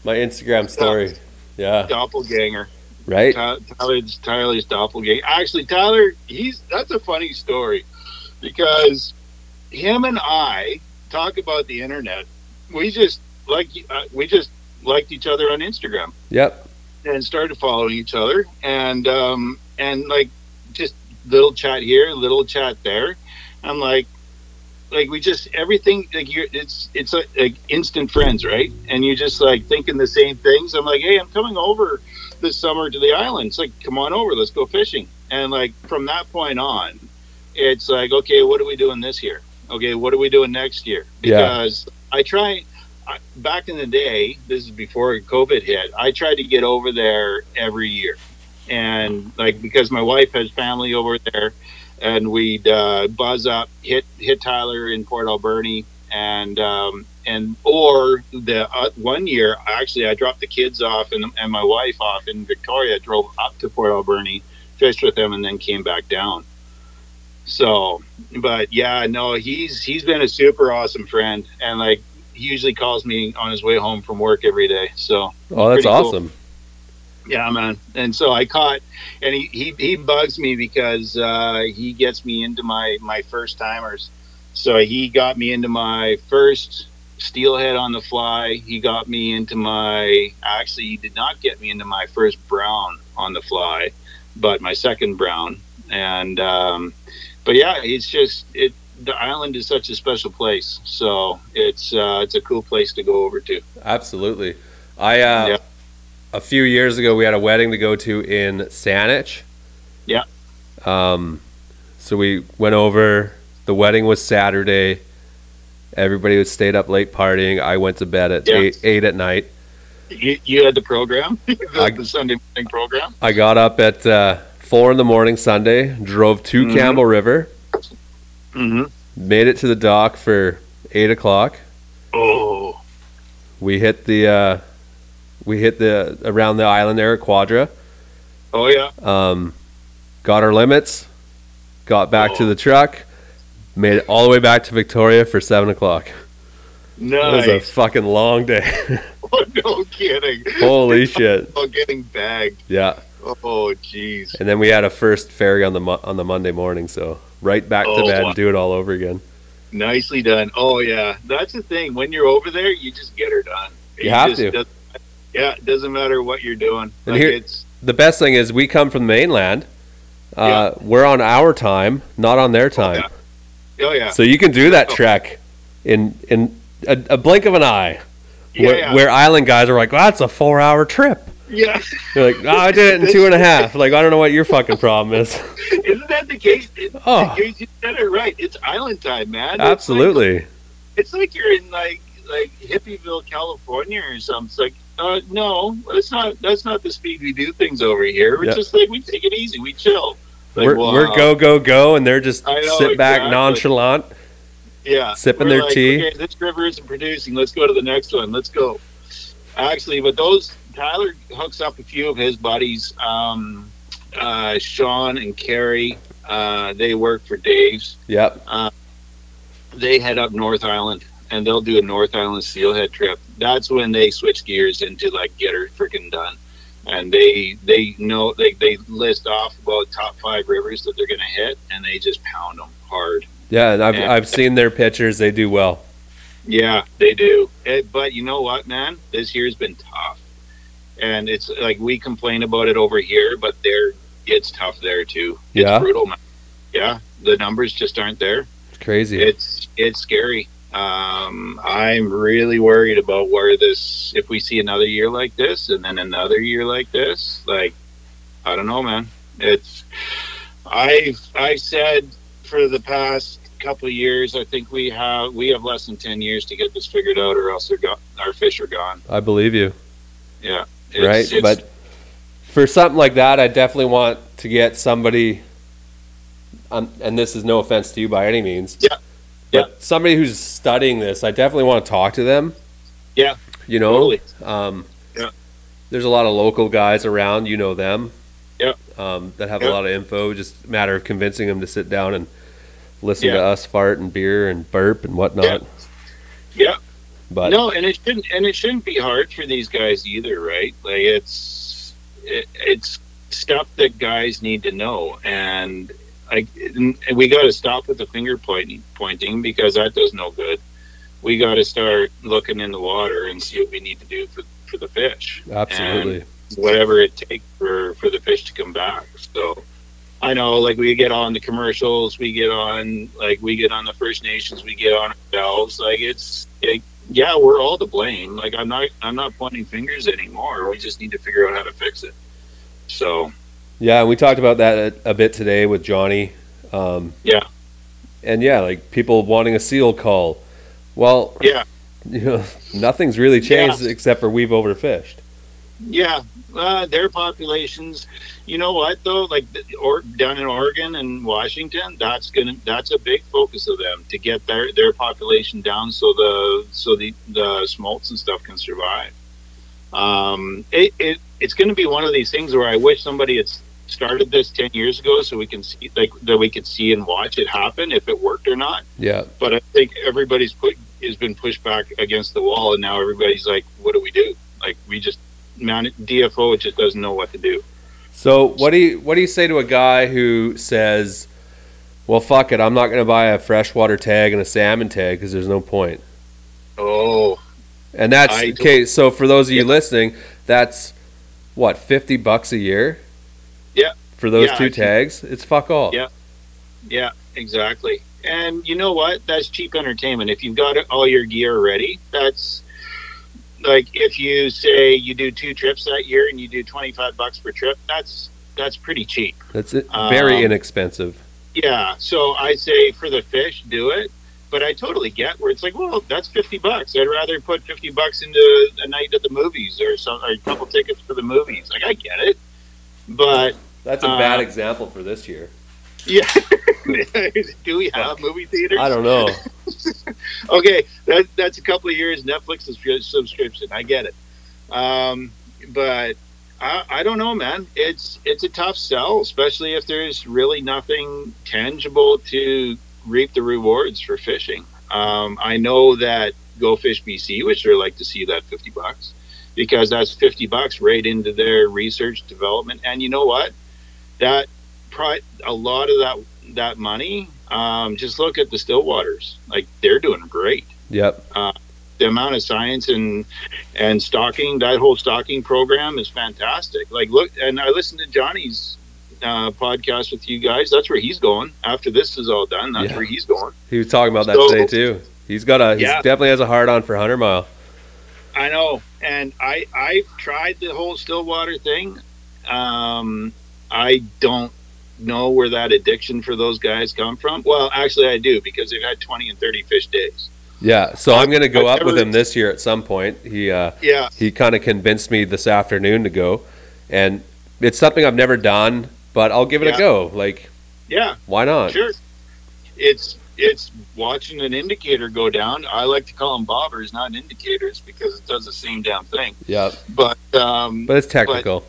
[SPEAKER 1] my Instagram story. Yeah.
[SPEAKER 2] doppelganger.
[SPEAKER 1] Right.
[SPEAKER 2] Ty- Tyler's, Tyler's doppelganger. Actually, Tyler, he's that's a funny story because him and I talk about the internet. We just like uh, we just liked each other on Instagram.
[SPEAKER 1] Yep.
[SPEAKER 2] and started following each other. And um and like just little chat here, little chat there. I'm like like we just everything like you're it's it's like, like instant friends right? And you're just like thinking the same things. I'm like hey i'm coming over this summer to the island. It's like come on over let's go fishing. And like from that point on it's like okay what are we doing this year? Okay what are we doing next year?
[SPEAKER 1] Yeah.
[SPEAKER 2] because i try Back in the day this is before covid hit i tried to get over there every year and like because my wife has family over there and we'd uh, buzz up, hit hit Tyler in Port Alberni, and um, and or the uh, one year actually I dropped the kids off and, and my wife off in Victoria, drove up to Port Alberni, fished with them, and then came back down. So, but yeah, no, he's he's been a super awesome friend, and like usually calls me on his way home from work every day. So
[SPEAKER 1] Oh, that's
[SPEAKER 2] Pretty cool.
[SPEAKER 1] awesome.
[SPEAKER 2] yeah, man. And so I caught, and he, he, he bugs me because uh, he gets me into my, my first timers. So he got me into my first steelhead on the fly. He got me into my, actually, he did not get me into my first brown on the fly, but my second brown. And, um, but yeah, it's just, it, the island is such a special place. So it's, uh, it's a cool place to go over to.
[SPEAKER 1] Absolutely. I uh,
[SPEAKER 2] Yeah.
[SPEAKER 1] a few years ago we had a wedding to go to in Saanich.
[SPEAKER 2] Yeah.
[SPEAKER 1] Um, so we went over. The wedding was Saturday. Everybody was stayed up late partying. I went to bed at
[SPEAKER 2] Yeah.
[SPEAKER 1] eight, eight at night.
[SPEAKER 2] You, you had the program, the,
[SPEAKER 1] I-
[SPEAKER 2] the Sunday morning program.
[SPEAKER 1] I got up at uh, four in the morning Sunday. Drove to
[SPEAKER 2] Mhm.
[SPEAKER 1] Campbell River.
[SPEAKER 2] Mm-hmm.
[SPEAKER 1] Made it to the dock for eight o'clock.
[SPEAKER 2] Oh,
[SPEAKER 1] We hit the uh, we hit the around the island there at Quadra.
[SPEAKER 2] oh yeah.
[SPEAKER 1] Um, got our limits. Got back to
[SPEAKER 2] Oh.
[SPEAKER 1] the truck. Made it all the way back to Victoria for seven o'clock. It was a fucking long day.
[SPEAKER 2] Oh, no kidding.
[SPEAKER 1] Holy shit!
[SPEAKER 2] Oh, getting bagged.
[SPEAKER 1] Yeah,
[SPEAKER 2] Oh, jeez.
[SPEAKER 1] and then we had a first ferry on the mo- on the Monday morning, so right back to
[SPEAKER 2] Oh,
[SPEAKER 1] bed and do it all over again.
[SPEAKER 2] Nicely done. Oh, yeah. That's the thing. When you're over there, you just get her done.
[SPEAKER 1] You have to.
[SPEAKER 2] yeah, it doesn't matter what you're doing.
[SPEAKER 1] And
[SPEAKER 2] Like
[SPEAKER 1] here-
[SPEAKER 2] it's
[SPEAKER 1] The best thing is we come from the mainland. Uh, We're on our time, not on their time.
[SPEAKER 2] yeah. oh yeah.
[SPEAKER 1] So you can do that
[SPEAKER 2] Oh.
[SPEAKER 1] trek in in a, a blink of an eye.
[SPEAKER 2] Yeah,
[SPEAKER 1] where,
[SPEAKER 2] yeah.
[SPEAKER 1] where island guys are like, well, that's a four hour trip.
[SPEAKER 2] Yeah.
[SPEAKER 1] You're like, oh, I did it in two and a half. Like, I don't know what your fucking problem is.
[SPEAKER 2] Isn't that the case? It,
[SPEAKER 1] Oh.
[SPEAKER 2] you, you said it right. It's island time, man. It's like-
[SPEAKER 1] Absolutely.
[SPEAKER 2] it's like you're in like like Hippieville, California, or something. It's like, uh, no, that's not that's not the speed we do things over here. We're
[SPEAKER 1] Yeah.
[SPEAKER 2] just like we take it easy, we chill. Like,
[SPEAKER 1] we're,
[SPEAKER 2] wow.
[SPEAKER 1] we're go, go, go, and they're just
[SPEAKER 2] know,
[SPEAKER 1] sit back
[SPEAKER 2] exactly.
[SPEAKER 1] nonchalant.
[SPEAKER 2] yeah,
[SPEAKER 1] sipping
[SPEAKER 2] We're
[SPEAKER 1] their
[SPEAKER 2] like,
[SPEAKER 1] tea.
[SPEAKER 2] Okay, this river isn't producing. Let's go to the next one. Let's go. Actually, but those Tyler hooks up a few of his buddies, um, uh, Sean and Carrie. Uh, they work for Dave's.
[SPEAKER 1] Yep.
[SPEAKER 2] they head up North Island and they'll do a North Island steelhead trip. That's when they switch gears into like get her freaking done. And they they know they, they list off about top five rivers that they're gonna hit and they just pound them hard.
[SPEAKER 1] Yeah, and I've,
[SPEAKER 2] Yeah.
[SPEAKER 1] I've seen their pictures. They do well.
[SPEAKER 2] Yeah, they do. It, but you know what, man? This year's been tough. And it's like we complain about it over here, but there it's tough there too. It's
[SPEAKER 1] Yeah?
[SPEAKER 2] brutal, man. Yeah, the numbers just aren't there.
[SPEAKER 1] It's crazy.
[SPEAKER 2] It's it's scary. Um, I'm really worried about where this. If we see another year like this, and then another year like this, like I don't know, man. It's I've I said for the past couple of years, I think we have we have less than ten years to get this figured out, or else they're go- our fish are gone.
[SPEAKER 1] I believe you.
[SPEAKER 2] Yeah,
[SPEAKER 1] right?
[SPEAKER 2] It's- it's-
[SPEAKER 1] but for something like that, I definitely want to get somebody. Um, and this is no offense to you by any means.
[SPEAKER 2] Yeah.
[SPEAKER 1] But somebody who's studying this, I definitely want to talk to them.
[SPEAKER 2] Yeah.
[SPEAKER 1] You know.
[SPEAKER 2] Totally.
[SPEAKER 1] Um,
[SPEAKER 2] Yeah.
[SPEAKER 1] There's a lot of local guys around. You know them.
[SPEAKER 2] Yeah.
[SPEAKER 1] Um, that have
[SPEAKER 2] Yeah.
[SPEAKER 1] a lot of info. Just a matter of convincing them to sit down and listen
[SPEAKER 2] Yeah.
[SPEAKER 1] to us fart and beer and burp and whatnot.
[SPEAKER 2] Yeah.
[SPEAKER 1] But
[SPEAKER 2] no, and it shouldn't and it shouldn't be hard for these guys either, right? Like it's it, it's stuff that guys need to know, and like and we got to stop with the finger pointing pointing because that does no good. We got to start looking in the water and see what we need to do for for the fish.
[SPEAKER 1] absolutely.
[SPEAKER 2] whatever it takes for for the fish to come back. So I know like we get on the commercials, we get on like we get on the First Nations, we get on ourselves. Like it's it, yeah, we're all to blame. Like I'm not I'm not pointing fingers anymore. We just need to figure out how to fix it. So
[SPEAKER 1] Yeah, we talked about that a, a bit today with Johnny. Um,
[SPEAKER 2] Yeah.
[SPEAKER 1] And yeah, like people wanting a seal call. Well,
[SPEAKER 2] yeah,
[SPEAKER 1] you know, nothing's really changed
[SPEAKER 2] Yeah.
[SPEAKER 1] except for we've overfished.
[SPEAKER 2] yeah, uh, their populations. You know what though? Like or down in Oregon and Washington, that's gonna that's a big focus of them to get their their population down so the so the the smolts and stuff can survive. Um, it, it it's going to be one of these things where I wish somebody had started this ten years ago so we can see like that we could see and watch it happen if it worked or not.
[SPEAKER 1] Yeah.
[SPEAKER 2] But I think everybody's put has been pushed back against the wall, and now everybody's like, "What do we do?" Like we just DFO just doesn't know what to do.
[SPEAKER 1] So what do you what do you say to a guy who says, "Well, fuck it, I'm not going to buy a freshwater tag and a salmon tag because there's no point."
[SPEAKER 2] Oh,
[SPEAKER 1] And that's okay. So for those of you listening, that's what fifty bucks a year.
[SPEAKER 2] Yeah.
[SPEAKER 1] For those
[SPEAKER 2] Yeah,
[SPEAKER 1] two tags, it's fuck all.
[SPEAKER 2] Yeah. yeah, exactly. And you know what? That's cheap entertainment. If you've got all your gear ready, that's like if you say you do two trips that year and you do twenty five bucks per trip. That's that's pretty cheap.
[SPEAKER 1] That's very
[SPEAKER 2] Um,
[SPEAKER 1] inexpensive.
[SPEAKER 2] Yeah, so I say for the fish, do it. But I totally get where it's like, well, that's fifty bucks. I'd rather put fifty bucks into a night at the movies or some or a couple tickets for the movies. Like I get it, but
[SPEAKER 1] That's a
[SPEAKER 2] uh,
[SPEAKER 1] bad example for this year.
[SPEAKER 2] yeah, do we have movie theaters?
[SPEAKER 1] I don't know.
[SPEAKER 2] okay, that that's a couple of years Netflix subscription. I get it, um, but I, I don't know, man. It's it's a tough sell, especially if there's really nothing tangible to reap the rewards for fishing. Um, I know that Go Fish BC would sure like to see that fifty bucks because that's fifty bucks right into their research development. And you know what? That a lot of that that money. Um, just look at the Stillwaters; like they're doing great.
[SPEAKER 1] Yep.
[SPEAKER 2] The amount of science and and stocking that whole stocking program is fantastic. Like, look, and I listened to Johnny's uh, podcast with you guys. That's where he's going after this is all done. That's
[SPEAKER 1] Yeah.
[SPEAKER 2] where he's going.
[SPEAKER 1] He was talking about that
[SPEAKER 2] So-
[SPEAKER 1] today too. He's got a. He
[SPEAKER 2] Yeah.
[SPEAKER 1] definitely has a hard on for hundred mile.
[SPEAKER 2] I know, and I I've tried the whole Stillwater thing. Um, I don't know where that addiction for those guys come from. Well, actually, I do because they've had twenty and thirty fish days.
[SPEAKER 1] Yeah. So I'm going to go
[SPEAKER 2] I've
[SPEAKER 1] up with
[SPEAKER 2] never-
[SPEAKER 1] him this year at some point. He uh,
[SPEAKER 2] Yeah,
[SPEAKER 1] he kind of convinced me this afternoon to go, and it's something I've never done, but I'll give it a go. Like,
[SPEAKER 2] yeah,
[SPEAKER 1] why not?
[SPEAKER 2] sure. It's it's watching an indicator go down. I like to call them bobbers, not indicators, because it does the same damn thing.
[SPEAKER 1] Yeah.
[SPEAKER 2] But um,
[SPEAKER 1] But it's technical.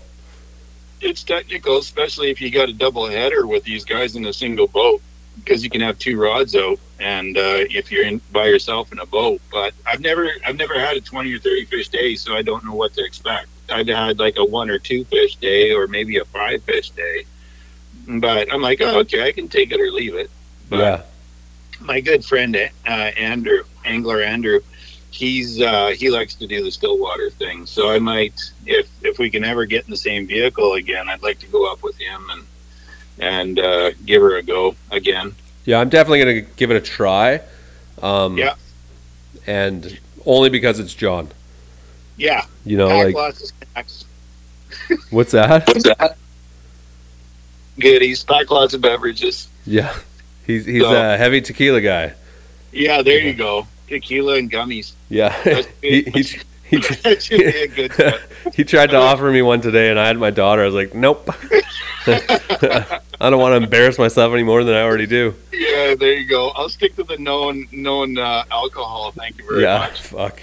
[SPEAKER 2] It's technical, especially if you got a double header with these guys in a single boat, because you can have two rods out, and uh, if you're in by yourself in a boat. But I've never, I've never had a twenty or thirty fish day, so I don't know what to expect. I've had like a one or two fish day, or maybe a five fish day. But I'm like, oh, okay, I can take it or leave it. But
[SPEAKER 1] yeah.
[SPEAKER 2] my good friend uh, Andrew, angler Andrew, he's uh, he likes to do the Stillwater thing. So I might, if if we can ever get in the same vehicle again, I'd like to go up with him and and uh, give her a go again.
[SPEAKER 1] Yeah, I'm definitely gonna give it a try. Um,
[SPEAKER 2] Yeah.
[SPEAKER 1] and only because it's John.
[SPEAKER 2] Yeah,
[SPEAKER 1] You know,
[SPEAKER 2] pack
[SPEAKER 1] like
[SPEAKER 2] lots of snacks,
[SPEAKER 1] what's that?
[SPEAKER 2] goodies, pack lots of beverages.
[SPEAKER 1] Yeah, he's he's
[SPEAKER 2] So-
[SPEAKER 1] a heavy tequila guy.
[SPEAKER 2] Yeah, there you go. Tequila and gummies.
[SPEAKER 1] Yeah, he, he, he,
[SPEAKER 2] that should be a good set.
[SPEAKER 1] he tried to offer me one today, and I had my daughter. I was like, nope. I don't want to embarrass myself any more than I already do.
[SPEAKER 2] Yeah, there you go. I'll stick to the known known uh, alcohol. Thank you very
[SPEAKER 1] yeah,
[SPEAKER 2] much.
[SPEAKER 1] fuck.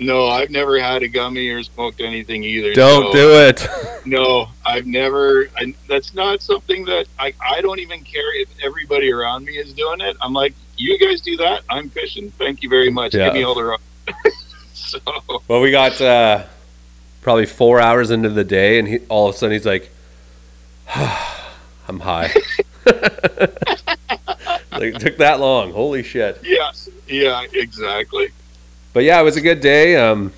[SPEAKER 2] No, I've never had a gummy or smoked anything either.
[SPEAKER 1] Don't
[SPEAKER 2] so-
[SPEAKER 1] do it.
[SPEAKER 2] No, I've never. I, that's not something that I. I don't even care if everybody around me is doing it. I'm like, you guys do that. I'm fishing. Thank you very much.
[SPEAKER 1] Yeah.
[SPEAKER 2] Give me all the. so
[SPEAKER 1] Well, we got uh, probably four hours into the day, and he, all of a sudden he's like, "I'm high." like, it took that long. Holy shit!
[SPEAKER 2] yeah, yeah, exactly.
[SPEAKER 1] But yeah, it was a good day. Um,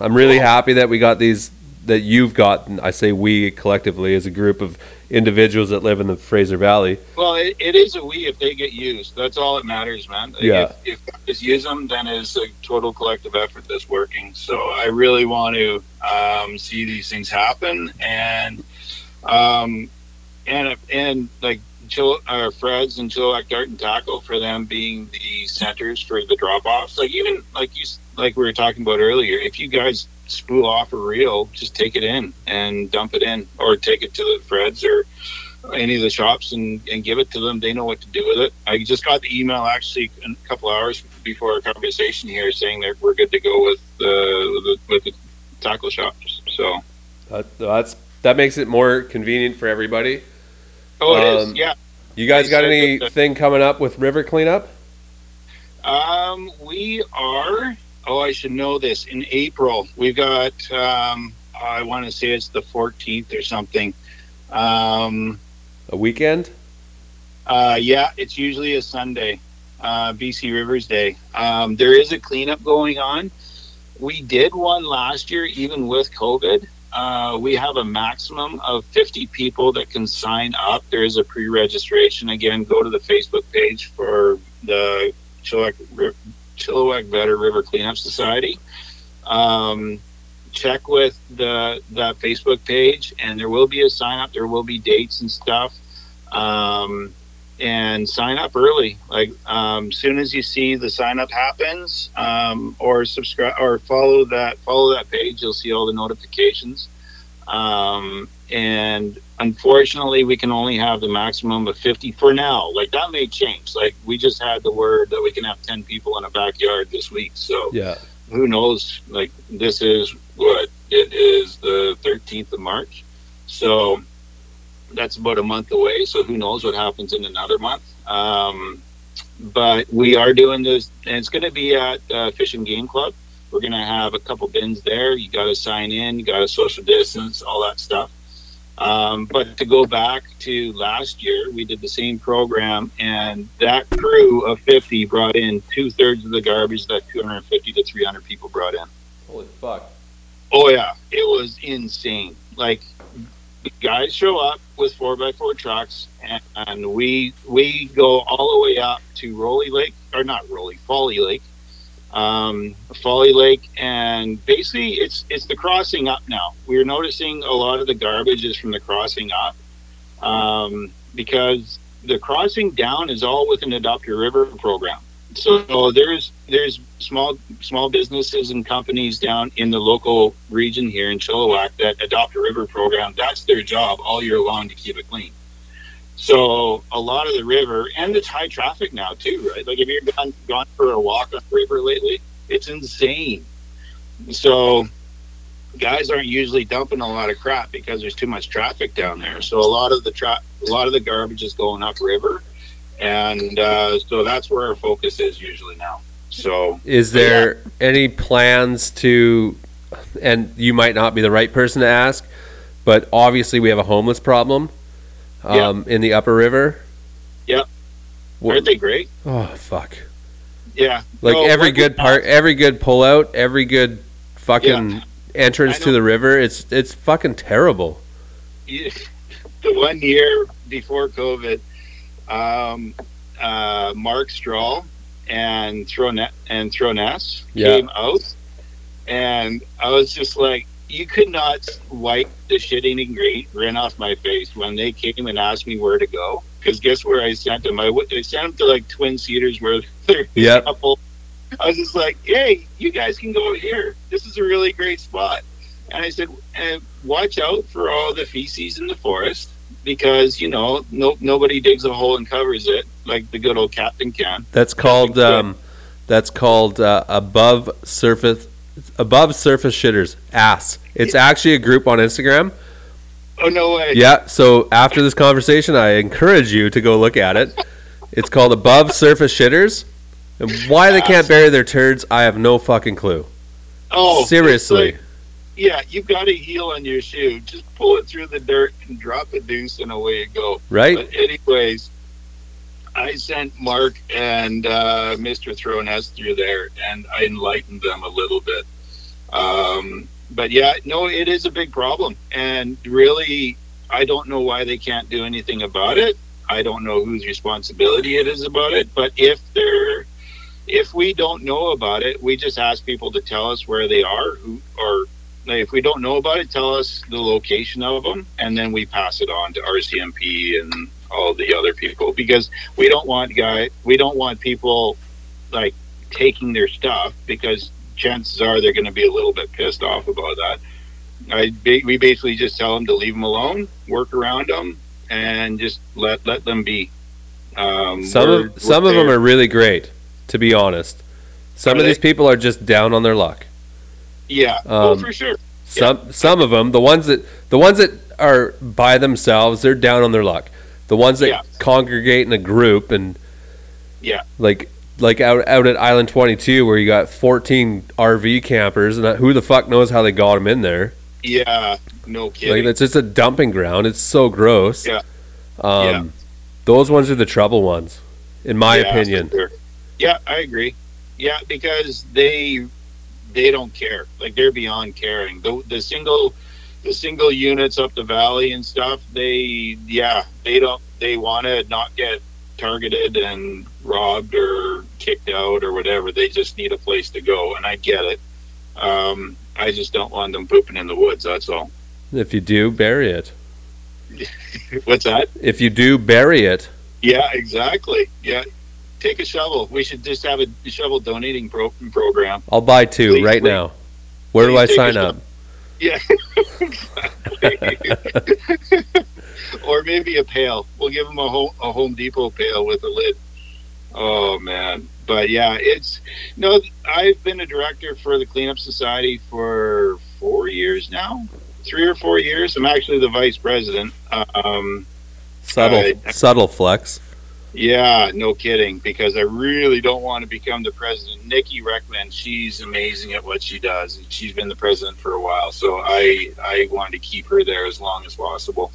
[SPEAKER 1] I'm really happy that we got these. That you've gotten. I say we collectively as a group of individuals that live in the Fraser Valley.
[SPEAKER 2] Well, it, it is a we if they get used. That's all that matters, man.
[SPEAKER 1] Yeah.
[SPEAKER 2] If, if use them, then it's a total collective effort that's working. So I really want to um, see these things happen, and um, and and like Chill, uh, Fred's and Chilliwack Dart and Tackle for them being the centers for the drop offs. Like even like you like we were talking about earlier, if you guys spool off a reel, just take it in and dump it in, or take it to the Fred's or any of the shops and, and give it to them. They know what to do with it. I just got the email actually a couple hours before our conversation here saying that we're good to go with the with the, tackle shops. So
[SPEAKER 1] That, that's that makes it more convenient for everybody.
[SPEAKER 2] oh, it is
[SPEAKER 1] Um,
[SPEAKER 2] yeah.
[SPEAKER 1] You guys got anything coming up with river cleanup?
[SPEAKER 2] Um, we are. Oh, I should know this. In April, we've got. Um, I want to say it's the 14th or something. Um,
[SPEAKER 1] A weekend?
[SPEAKER 2] Uh, yeah, it's usually a Sunday, uh, BC Rivers Day. Um, there is a cleanup going on. We did one last year, even with COVID. Uh, we have a maximum of 50 people that can sign up. There is a pre registration. Again, go to the Facebook page for the Chilliwack, Chilliwack Better River Cleanup Society. Um, check with the, the Facebook page, and there will be a sign up. There will be dates and stuff. Um, and sign up early. Like um, soon as you see the sign up happens, um, or subscribe or follow that follow that page, you'll see all the notifications. Um, and unfortunately, we can only have the maximum of fifty for now. Like that may change. Like we just had the word that we can have ten people in a backyard this week. So
[SPEAKER 1] Yeah.
[SPEAKER 2] who knows? Like this is what it is the 13th of March, so that's about a month away. So who knows what happens in another month? Um, but we are doing this, and it's going to be at uh, Fish and Game Club. We're going to have a couple bins there. You got to sign in. You got to social distance, all that stuff. Um, but to go back to last year, we did the same program, and that crew of 50 brought in two thirds of the garbage that 250 to 300 people brought in.
[SPEAKER 1] Holy fuck.
[SPEAKER 2] Oh yeah, it was insane. Like guys show up with four by four trucks, and, and we we go all the way up to Rolly Lake, or not Rolly, Foley Lake, um, Foley Lake, and basically it's it's the crossing up now. We're noticing a lot of the garbage is from the crossing up, um, because the crossing down is all within the Adopt Your River program. So there's there's small small businesses and companies down in the local region here in Chilliwack that adopt a river program. That's their job all year long to keep it clean. So a lot of the river, and it's high traffic now too, right? Like if you've gone gone for a walk on the river lately, it's insane. So guys aren't usually dumping a lot of crap because there's too much traffic down there. So a lot of the tra- a lot of the garbage is going upriver, and uh, so that's where our focus is usually now. So
[SPEAKER 1] Is there any plans to, and you might not be the right person to ask, but obviously we have a homeless problem um, in the upper river.
[SPEAKER 2] Yep.
[SPEAKER 1] What-
[SPEAKER 2] aren't they great?
[SPEAKER 1] oh, fuck.
[SPEAKER 2] Yeah.
[SPEAKER 1] Like
[SPEAKER 2] No,
[SPEAKER 1] every good part, every good pull out, every good fucking
[SPEAKER 2] Yeah.
[SPEAKER 1] entrance to the river, it's it's fucking terrible.
[SPEAKER 2] the one year before COVID, um, uh, Mark Strahl and Thronet and Throness
[SPEAKER 1] Yeah.
[SPEAKER 2] came out, and I was just like, you could not wipe the shitting grin grin off my face when they came and asked me where to go. Because guess where I sent them? I, w- I sent them to like Twin Cedars where they're
[SPEAKER 1] Yep.
[SPEAKER 2] a couple. I was just like, hey, you guys can go here. This is a really great spot. And I said, and watch out for all the feces in the forest because, you know, no, nobody digs a hole and covers it like the good old captain can.
[SPEAKER 1] That's called um, that's called uh, above surface above surface shitters ass. It's actually a group on Instagram.
[SPEAKER 2] Oh, no way.
[SPEAKER 1] Yeah. So after this conversation, I encourage you to go look at it. It's called above surface shitters. And why they can't bury their turds, I have no fucking clue.
[SPEAKER 2] Oh,
[SPEAKER 1] Seriously.
[SPEAKER 2] like- yeah, you've got a heel on your shoe. Just pull it through the dirt and drop a deuce and away you go.
[SPEAKER 1] right?
[SPEAKER 2] But anyways, I sent Mark and uh, Mr. Throness through there, and I enlightened them a little bit. Um, but yeah, no, it is a big problem, and really, I don't know why they can't do anything about it. I don't know whose responsibility it is about it, but if they're if we don't know about it, we just ask people to tell us where they are, who, or if we don't know about it, tell us the location of them, and then we pass it on to RCMP and all the other people because we don't want guy we don't want people like taking their stuff because chances are they're going to be a little bit pissed off about that. I we basically just tell them to leave them alone, work around them, and just let let them be. Um,
[SPEAKER 1] Some
[SPEAKER 2] we're-
[SPEAKER 1] of some
[SPEAKER 2] we're
[SPEAKER 1] of them are really great, to be honest. Some
[SPEAKER 2] Are
[SPEAKER 1] of these people are just down on their luck.
[SPEAKER 2] yeah,
[SPEAKER 1] um,
[SPEAKER 2] for sure.
[SPEAKER 1] Some some of them, the ones that the ones that are by themselves, they're down on their luck. The ones that
[SPEAKER 2] Yeah.
[SPEAKER 1] congregate in a group and
[SPEAKER 2] Yeah.
[SPEAKER 1] like like out out at Island 22 where you got 14 RV campers and who the fuck knows how they got them in there.
[SPEAKER 2] Yeah, no kidding.
[SPEAKER 1] Like it's just a dumping ground. It's so gross.
[SPEAKER 2] Yeah.
[SPEAKER 1] Um
[SPEAKER 2] Yeah.
[SPEAKER 1] those ones are the trouble ones in my
[SPEAKER 2] Yeah,
[SPEAKER 1] opinion.
[SPEAKER 2] sure. Yeah, I agree. Yeah, because they they don't care. Like they're beyond caring. The the single the single units up the valley and stuff. They yeah they don't they want to not get targeted and robbed or kicked out or whatever. They just need a place to go, and I get it. Um, I just don't want them pooping in the woods. That's all.
[SPEAKER 1] If you do, bury it.
[SPEAKER 2] What's that?
[SPEAKER 1] If you do, bury it.
[SPEAKER 2] Yeah, exactly. Yeah, take a shovel. We should just have a shovel donating pro- program.
[SPEAKER 1] I'll buy two
[SPEAKER 2] Please,
[SPEAKER 1] right
[SPEAKER 2] please.
[SPEAKER 1] now. Where do I sign up?
[SPEAKER 2] Yeah. or maybe a pail. We'll give them a home, a Home Depot pail with a lid. Oh man. But yeah, it's no I've been a director for the cleanup society for 4 years now. 3 or 4 years. I'm actually the vice president. Um
[SPEAKER 1] Subtle
[SPEAKER 2] I-
[SPEAKER 1] subtle flex.
[SPEAKER 2] Yeah, no kidding. Because I really don't want to become the president. Nikki Reckman, she's amazing at what she does. and She's been the president for a while, so I I want to keep her there as long as possible.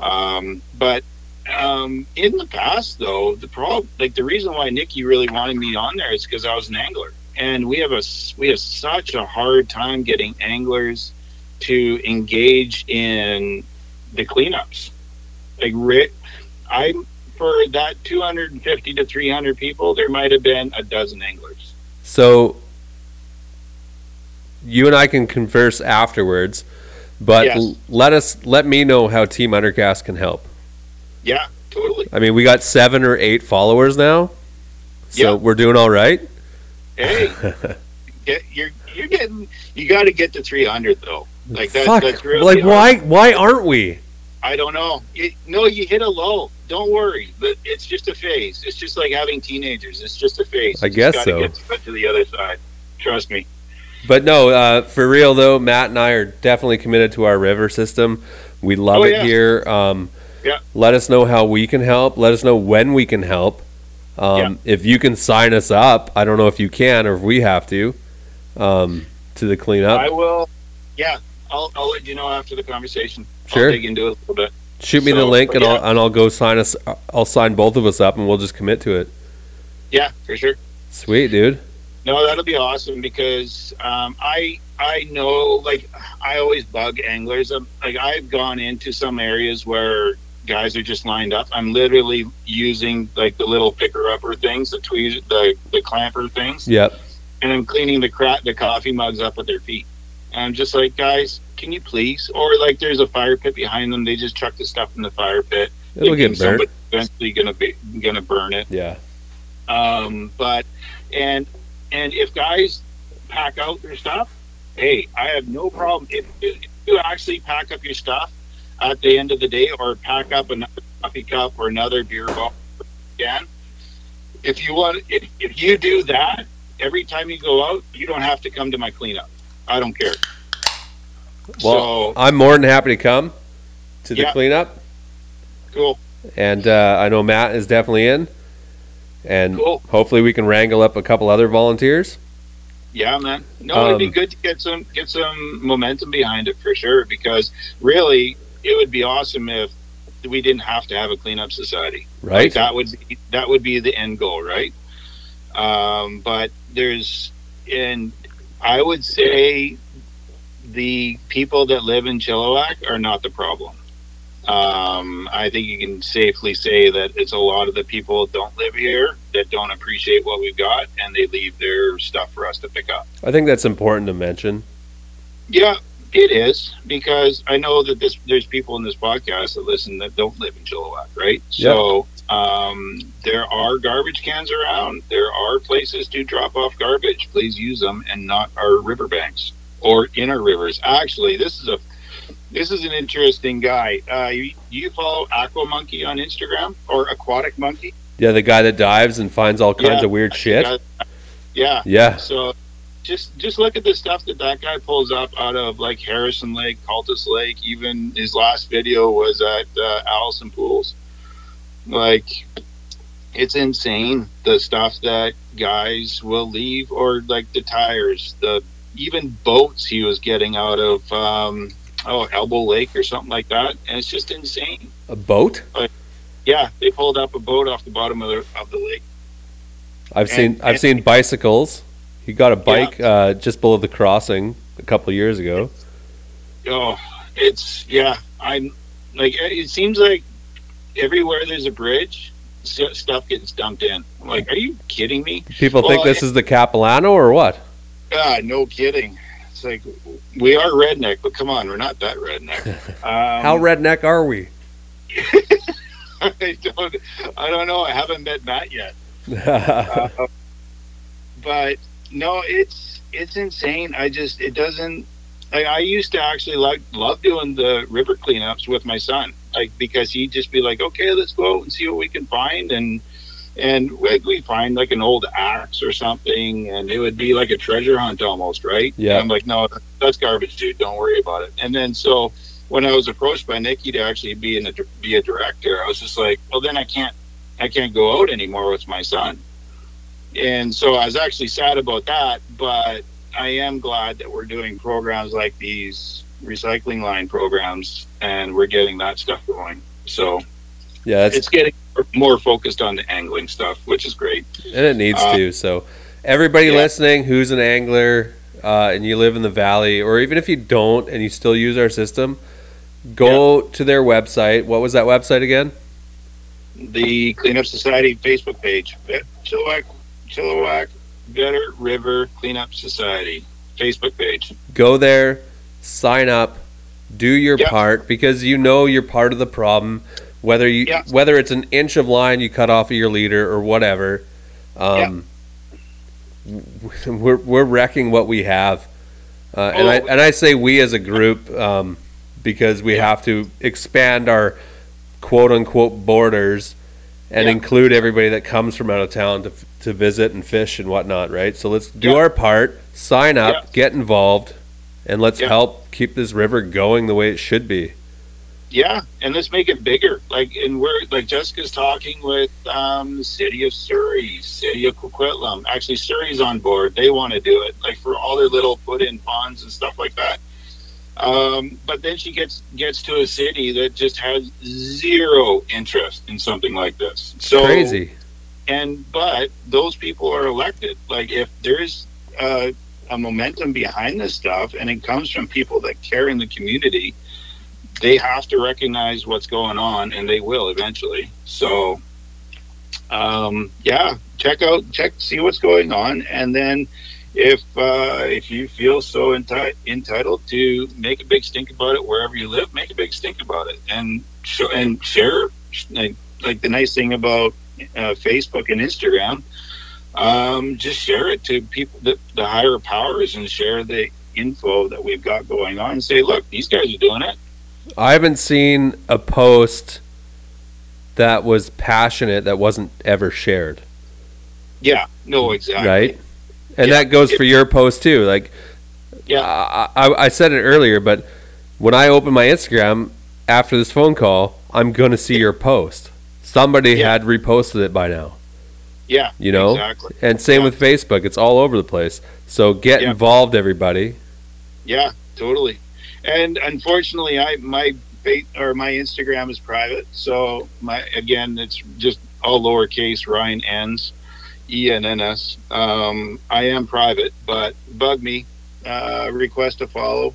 [SPEAKER 2] Um, but um, in the past, though, the problem, like the reason why Nikki really wanted me on there is because I was an angler, and we have a we have such a hard time getting anglers to engage in the cleanups. Like, Rick, I for that 250 to 300 people, there might have been a dozen anglers.
[SPEAKER 1] So you and I can converse afterwards, but
[SPEAKER 2] Yes.
[SPEAKER 1] l- let us let me know how Team Undercast can help.
[SPEAKER 2] Yeah, totally.
[SPEAKER 1] I mean, we got seven or eight followers now, so
[SPEAKER 2] Yeah.
[SPEAKER 1] we're doing all right.
[SPEAKER 2] Hey, get, you're you're getting you got to get to 300 though. Like that,
[SPEAKER 1] Fuck,
[SPEAKER 2] that's really
[SPEAKER 1] like
[SPEAKER 2] hard.
[SPEAKER 1] why why aren't we?
[SPEAKER 2] I don't know. You, no, you hit a low. Don't worry. But it's just a phase. It's just like having teenagers. It's just a phase.
[SPEAKER 1] I
[SPEAKER 2] You
[SPEAKER 1] guess so.
[SPEAKER 2] Get to- to the other side. Trust me.
[SPEAKER 1] But no, uh, for real though, Matt and I are definitely committed to our river system. We love
[SPEAKER 2] Oh,
[SPEAKER 1] it
[SPEAKER 2] yeah.
[SPEAKER 1] here. Um,
[SPEAKER 2] Yeah.
[SPEAKER 1] Let us know how we can help. Let us know when we can help. Um, If you can sign us up, I don't know if you can or if we have to, um, to the cleanup.
[SPEAKER 2] I will. Yeah, I'll, I'll let you know after the conversation.
[SPEAKER 1] Sure.
[SPEAKER 2] I'll dig into it a little bit.
[SPEAKER 1] Shoot me the link and
[SPEAKER 2] yeah.
[SPEAKER 1] I'll and I'll go sign us. I'll sign both of us up and we'll just commit to it.
[SPEAKER 2] Yeah, for sure.
[SPEAKER 1] Sweet, dude.
[SPEAKER 2] No, that'll be awesome because um, I I know like I always bug anglers. Um, like I've gone into some areas where guys are just lined up. I'm literally using like the little picker upper things, the tweez, the the clamper things,
[SPEAKER 1] Yep.
[SPEAKER 2] and I'm cleaning the cra- the coffee mugs up with their feet. I'm just like, guys, can you please? Or like, there's a fire pit behind them. They just chuck the stuff in the fire pit.
[SPEAKER 1] It'll get burnt.
[SPEAKER 2] Eventually, gonna be gonna burn it.
[SPEAKER 1] Yeah.
[SPEAKER 2] Um, but and and if guys pack out their stuff, hey, I have no problem if, if you actually pack up your stuff at the end of the day, or pack up another coffee cup or another beer bottle again. If you want, if, if you do that every time you go out, you don't have to come to my cleanup. I don't care.
[SPEAKER 1] Well,
[SPEAKER 2] so
[SPEAKER 1] I'm more than happy to come to the
[SPEAKER 2] Yeah.
[SPEAKER 1] cleanup,
[SPEAKER 2] cool,
[SPEAKER 1] and uh, I know Matt is definitely in, and
[SPEAKER 2] Cool.
[SPEAKER 1] hopefully we can wrangle up a couple other volunteers.
[SPEAKER 2] yeah, man. No, it'd be
[SPEAKER 1] Um,
[SPEAKER 2] good to get some get some momentum behind it for sure. Because really, it would be awesome if we didn't have to have a cleanup society. Like
[SPEAKER 1] Right?
[SPEAKER 2] that would be, that would be the end goal, right? Um, but there's and I would say the people that live in Chilliwack are not the problem. Um, I think you can safely say that it's a lot of the people that don't live here that don't appreciate what we've got and they leave their stuff for us to pick up.
[SPEAKER 1] I think that's important to mention.
[SPEAKER 2] Yeah, it is because I know that this there's people in this podcast that listen that don't live in Chilliwack, right? So um, there are garbage cans around. There are places to drop off garbage. Please use them and not our riverbanks or in our rivers. Actually, this is a this is an interesting guy. Uh, you, you follow Aqua Monkey on Instagram or Aquatic Monkey?
[SPEAKER 1] Yeah, the guy that dives and finds all kinds
[SPEAKER 2] Yeah.
[SPEAKER 1] of weird shit.
[SPEAKER 2] Yeah.
[SPEAKER 1] Yeah.
[SPEAKER 2] So just just look at the stuff that that guy pulls up out of like Harrison Lake, Cultus Lake. Even his last video was at uh, Allison Pools. Like, it's insane the stuff that guys will leave, or like the tires, the even boats he was getting out of um, oh Elbow Lake or something like that, and it's just insane.
[SPEAKER 1] A boat?
[SPEAKER 2] Yeah, they pulled up a boat off the bottom of the of the lake.
[SPEAKER 1] I've seen I've
[SPEAKER 2] and-
[SPEAKER 1] seen bicycles. He got a bike uh, just below the crossing a couple of years ago.
[SPEAKER 2] Oh, it's yeah. I'm like it seems like everywhere there's a bridge, stuff gets dumped in. I'm like, are you kidding me?
[SPEAKER 1] People think this is the Capilano or what?
[SPEAKER 2] Ah, no kidding. It's like we are redneck, but come on, we're not that redneck. Um,
[SPEAKER 1] How redneck are we?
[SPEAKER 2] I don't. I don't know. I haven't met Matt yet. Uh, but no, it's it's insane. I just it doesn't. Like, I used to actually like love doing the river cleanups with my son, like because he'd just be like, "Okay, let's go out and see what we can find," and and we we find like an old axe or something, and it would be like a treasure hunt almost, right?
[SPEAKER 1] Yeah.
[SPEAKER 2] And I'm like, no, that's garbage, dude. Don't worry about it. And then so when I was approached by Nikki to actually be in a, be a director, I was just like, well, then I can't I can't go out anymore with my son. And so I was actually sad about that, but I am glad that we're doing programs like these recycling line programs and we're getting that stuff going. So
[SPEAKER 1] yeah,
[SPEAKER 2] it's getting more focused on the angling stuff, which is great.
[SPEAKER 1] and it needs
[SPEAKER 2] uh,
[SPEAKER 1] to. So, everybody
[SPEAKER 2] yeah.
[SPEAKER 1] listening who's an angler uh, and you live in the valley, or even if you don't and you still use our system, go to their website. What was that website again?
[SPEAKER 2] The Cleanup Society Facebook page, Chilliwack, Chilliwack Better River Cleanup Society Facebook page.
[SPEAKER 1] Go there, sign up, do your
[SPEAKER 2] Yeah.
[SPEAKER 1] part because you know you're part of the problem. Whether you
[SPEAKER 2] Yeah.
[SPEAKER 1] whether it's an inch of line you cut off of your leader or whatever, um, w- we're we're wrecking what we have, uh, and I
[SPEAKER 2] Oh.
[SPEAKER 1] and I say we as a group um, because we have to expand our quote unquote borders and
[SPEAKER 2] Yeah.
[SPEAKER 1] include everybody that comes from out of town to to visit and fish and whatnot, right? So let's do
[SPEAKER 2] Yeah.
[SPEAKER 1] our part, sign up,
[SPEAKER 2] Yeah.
[SPEAKER 1] get involved, and let's help keep this river going the way it should be.
[SPEAKER 2] Yeah, and let's make it bigger. Like, and we're like Jessica's talking with um, the city of Surrey, city of Coquitlam. Actually, Surrey's on board. They want to do it, like for all their little put-in ponds and stuff like that. Um, but then she gets gets to a city that just has zero interest in something like this. So
[SPEAKER 1] Crazy.
[SPEAKER 2] and but those people are elected. Like if there's uh, a momentum behind this stuff, and it comes from people that care in the community, they have to recognize what's going on, and they will eventually. So, um, yeah, check out, check, see what's going on, and then if uh, if you feel so enti- entitled to make a big stink about it wherever you live, make a big stink about it, and show and share. Like, like the nice thing about uh, Facebook and Instagram, um, just share it to people, the, the higher powers, and share the info that we've got going on. And say, look, these guys are doing it.
[SPEAKER 1] I haven't seen a post that was passionate that wasn't ever shared.
[SPEAKER 2] Yeah, no, exactly.
[SPEAKER 1] Right? And
[SPEAKER 2] Yeah.
[SPEAKER 1] that goes for your post too. Like,
[SPEAKER 2] Yeah.
[SPEAKER 1] I, I, I said it earlier, but when I open my Instagram after this phone call, I'm going to see your post. Somebody
[SPEAKER 2] Yeah.
[SPEAKER 1] had reposted it by now.
[SPEAKER 2] Yeah,
[SPEAKER 1] You know?
[SPEAKER 2] exactly.
[SPEAKER 1] And same
[SPEAKER 2] Yeah.
[SPEAKER 1] with Facebook. It's all over the place. So get involved, everybody.
[SPEAKER 2] Yeah, totally. And unfortunately, I my or my Instagram is private, so my again, it's just all lowercase Ryan Enns, E N N S. Um, I am private, but bug me, uh, request a follow.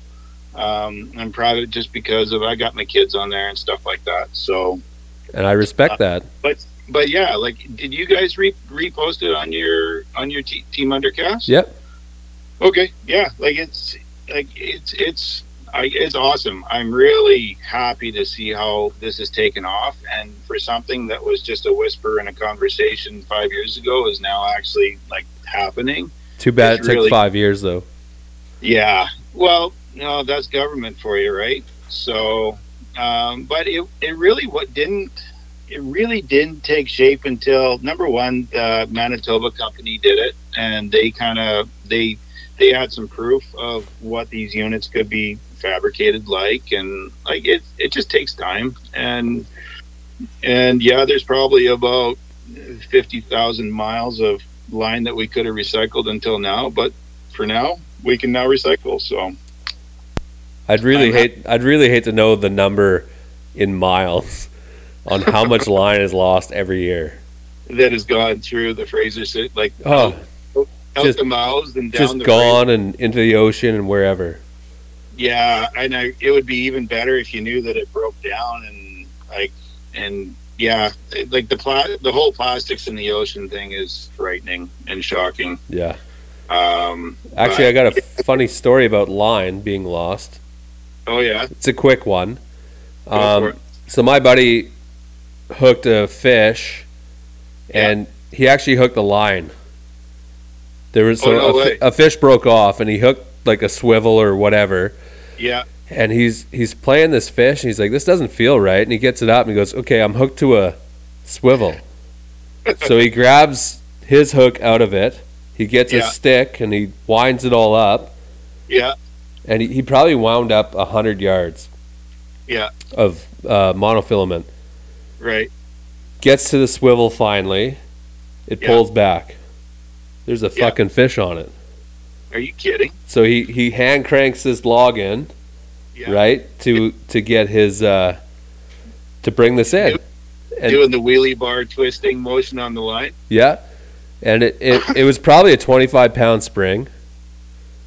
[SPEAKER 2] Um, I'm private just because of I got my kids on there and stuff like that. So,
[SPEAKER 1] And I respect that.
[SPEAKER 2] but but yeah, like, did you guys re- repost it on your on your t- team undercast?
[SPEAKER 1] Yep.
[SPEAKER 2] Okay, yeah, like it's like it's it's I, it's awesome. I'm really happy to see how this has taken off, and for something that was just a whisper in a conversation five years ago is now actually like happening.
[SPEAKER 1] Too bad
[SPEAKER 2] It's
[SPEAKER 1] it took
[SPEAKER 2] really-
[SPEAKER 1] five years, though.
[SPEAKER 2] Yeah, well, no, that's government for you, right? So, um, but it it really what didn't it really didn't take shape until number one, the Manitoba company did it, and they kind of they they had some proof of what these units could be fabricated like, and like it it just takes time, and and yeah, there's probably about fifty thousand miles of line that we could have recycled until now, but for now we can now recycle. So
[SPEAKER 1] I'd really hate. I'd really hate to know the number in miles on how much line is lost every year.
[SPEAKER 2] that has gone through the Fraser City, like
[SPEAKER 1] Oh,
[SPEAKER 2] out
[SPEAKER 1] just-
[SPEAKER 2] the mouths and down
[SPEAKER 1] just gone and into the ocean and wherever.
[SPEAKER 2] Yeah, and I, it would be even better if you knew that it broke down and like and yeah, like the pla- the whole plastics in the ocean thing is frightening and shocking.
[SPEAKER 1] Yeah.
[SPEAKER 2] Um,
[SPEAKER 1] Actually, I got a funny story about line being lost.
[SPEAKER 2] oh yeah,
[SPEAKER 1] It's a quick one. Um, so my buddy hooked a fish, and he actually hooked a line. There was
[SPEAKER 2] Oh,
[SPEAKER 1] so
[SPEAKER 2] no
[SPEAKER 1] a, a fish broke off, and he hooked like a swivel or whatever.
[SPEAKER 2] Yeah,
[SPEAKER 1] And he's he's playing this fish, and he's like, "This doesn't feel right." And he gets it up, and he goes, "Okay, I'm hooked to a swivel." so he grabs his hook out of it. He gets a stick, and he winds it all up,
[SPEAKER 2] yeah,
[SPEAKER 1] and he, he probably wound up a hundred yards
[SPEAKER 2] yeah,
[SPEAKER 1] of uh, monofilament.
[SPEAKER 2] right.
[SPEAKER 1] Gets to the swivel finally. It
[SPEAKER 2] Yeah.
[SPEAKER 1] pulls back. There's a
[SPEAKER 2] Yeah.
[SPEAKER 1] fucking fish on it.
[SPEAKER 2] Are you kidding?
[SPEAKER 1] So he, he hand cranks this log in,
[SPEAKER 2] Yeah.
[SPEAKER 1] right, to to get his uh, to bring this in. And-
[SPEAKER 2] Doing the wheelie bar twisting motion on the line.
[SPEAKER 1] Yeah. And it, it, it was probably a 25 pound spring.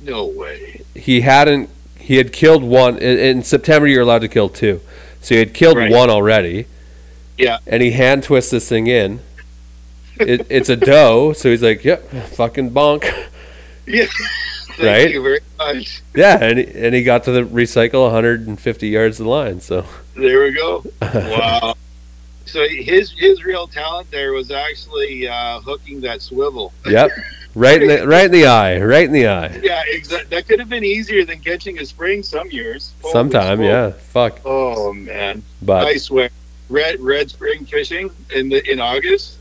[SPEAKER 2] No way.
[SPEAKER 1] He hadn't, he had killed one. In, in September, you're allowed to kill two. So he had killed
[SPEAKER 2] Right.
[SPEAKER 1] one already.
[SPEAKER 2] Yeah.
[SPEAKER 1] And he hand twists this thing in. It, it's a doe. So he's like, yep, fucking bonk.
[SPEAKER 2] Yeah. Thank
[SPEAKER 1] Right?
[SPEAKER 2] you very much.
[SPEAKER 1] Yeah. And he, and he got to the recycle 150 yards of line. So,
[SPEAKER 2] There we go. Wow. so his his real talent there was actually uh, hooking that swivel.
[SPEAKER 1] yep. Right in the, right in the eye. Right in the eye.
[SPEAKER 2] Yeah, exactly. That could have been easier than catching a spring some years. Holy
[SPEAKER 1] Sometime,
[SPEAKER 2] smoke.
[SPEAKER 1] yeah. Fuck.
[SPEAKER 2] Oh man,
[SPEAKER 1] But
[SPEAKER 2] I swear, red red spring fishing in the in August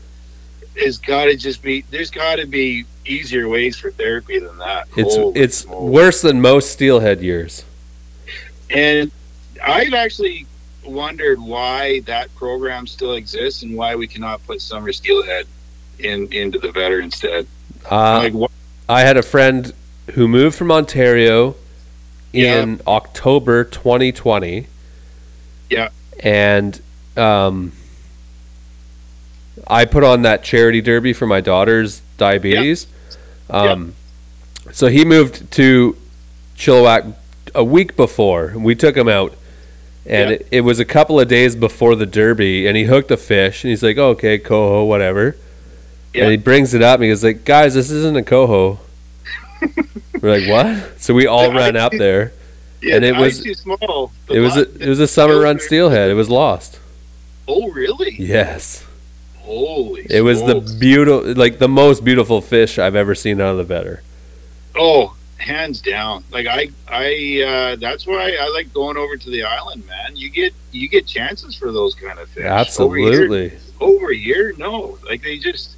[SPEAKER 2] is got to just be. There's got to be easier ways for therapy than that.
[SPEAKER 1] it's
[SPEAKER 2] Holy
[SPEAKER 1] it's worse than most steelhead years.
[SPEAKER 2] And I've actually wondered why that program still exists and why we cannot put summer steelhead in into the Vedder instead.
[SPEAKER 1] Uh,
[SPEAKER 2] like?
[SPEAKER 1] I had a friend who moved from Ontario
[SPEAKER 2] Yeah.
[SPEAKER 1] in October 2020.
[SPEAKER 2] Yeah.
[SPEAKER 1] And um, I put on that charity derby for my daughter's diabetes. Um, So he moved to Chilliwack a week before. We took him out, and
[SPEAKER 2] Yeah.
[SPEAKER 1] it, it was a couple of days before the derby, and he hooked a fish, and he's like, "Okay, coho, whatever." And he brings it up, and he goes like, "Guys, this isn't a coho." We're like, "What?" So we all ran up there.
[SPEAKER 2] Yeah,
[SPEAKER 1] And it was-
[SPEAKER 2] too small. The
[SPEAKER 1] It was a, it was a summer run steelhead. It was lost.
[SPEAKER 2] Oh, really?
[SPEAKER 1] Yes.
[SPEAKER 2] Holy.
[SPEAKER 1] It was the beautiful, like the most beautiful fish I've ever seen out of the Vedder.
[SPEAKER 2] Oh, hands down. Like I, I. Uh, that's why I like going over to the island, man. You get you get chances for those kind of fish.
[SPEAKER 1] Absolutely.
[SPEAKER 2] over here no. Like they just.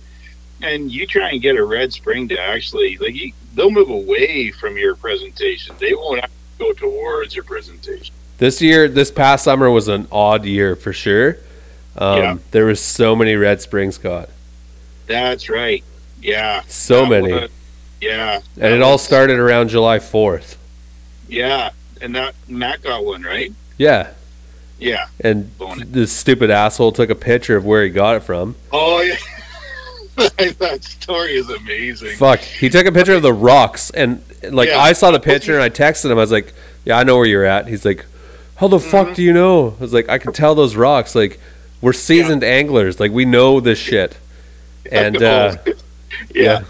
[SPEAKER 2] And you try and get a red spring to actually like you, they'll move away from your presentation. They won't go towards your presentation.
[SPEAKER 1] This year, this past summer was an odd year for sure. Um,
[SPEAKER 2] Yeah.
[SPEAKER 1] There was so many red springs caught,
[SPEAKER 2] That's right. Yeah.
[SPEAKER 1] so
[SPEAKER 2] That
[SPEAKER 1] many,
[SPEAKER 2] was- yeah.
[SPEAKER 1] and it all started around July fourth.
[SPEAKER 2] Yeah, and that Matt got one right.
[SPEAKER 1] Yeah,
[SPEAKER 2] Yeah.
[SPEAKER 1] and
[SPEAKER 2] Bonus.
[SPEAKER 1] this stupid asshole took a picture of where he got it from.
[SPEAKER 2] Oh yeah. that story is amazing.
[SPEAKER 1] Fuck, he took a picture of the rocks, and like
[SPEAKER 2] Yeah.
[SPEAKER 1] I saw the picture, and I texted him. I was like, "Yeah, I know where you're at." He's like, "How the fuck
[SPEAKER 2] Mhm.
[SPEAKER 1] do you know?" I was like, "I can tell those rocks. Like, we're seasoned anglers. Like, we know this shit." And uh,
[SPEAKER 2] yeah.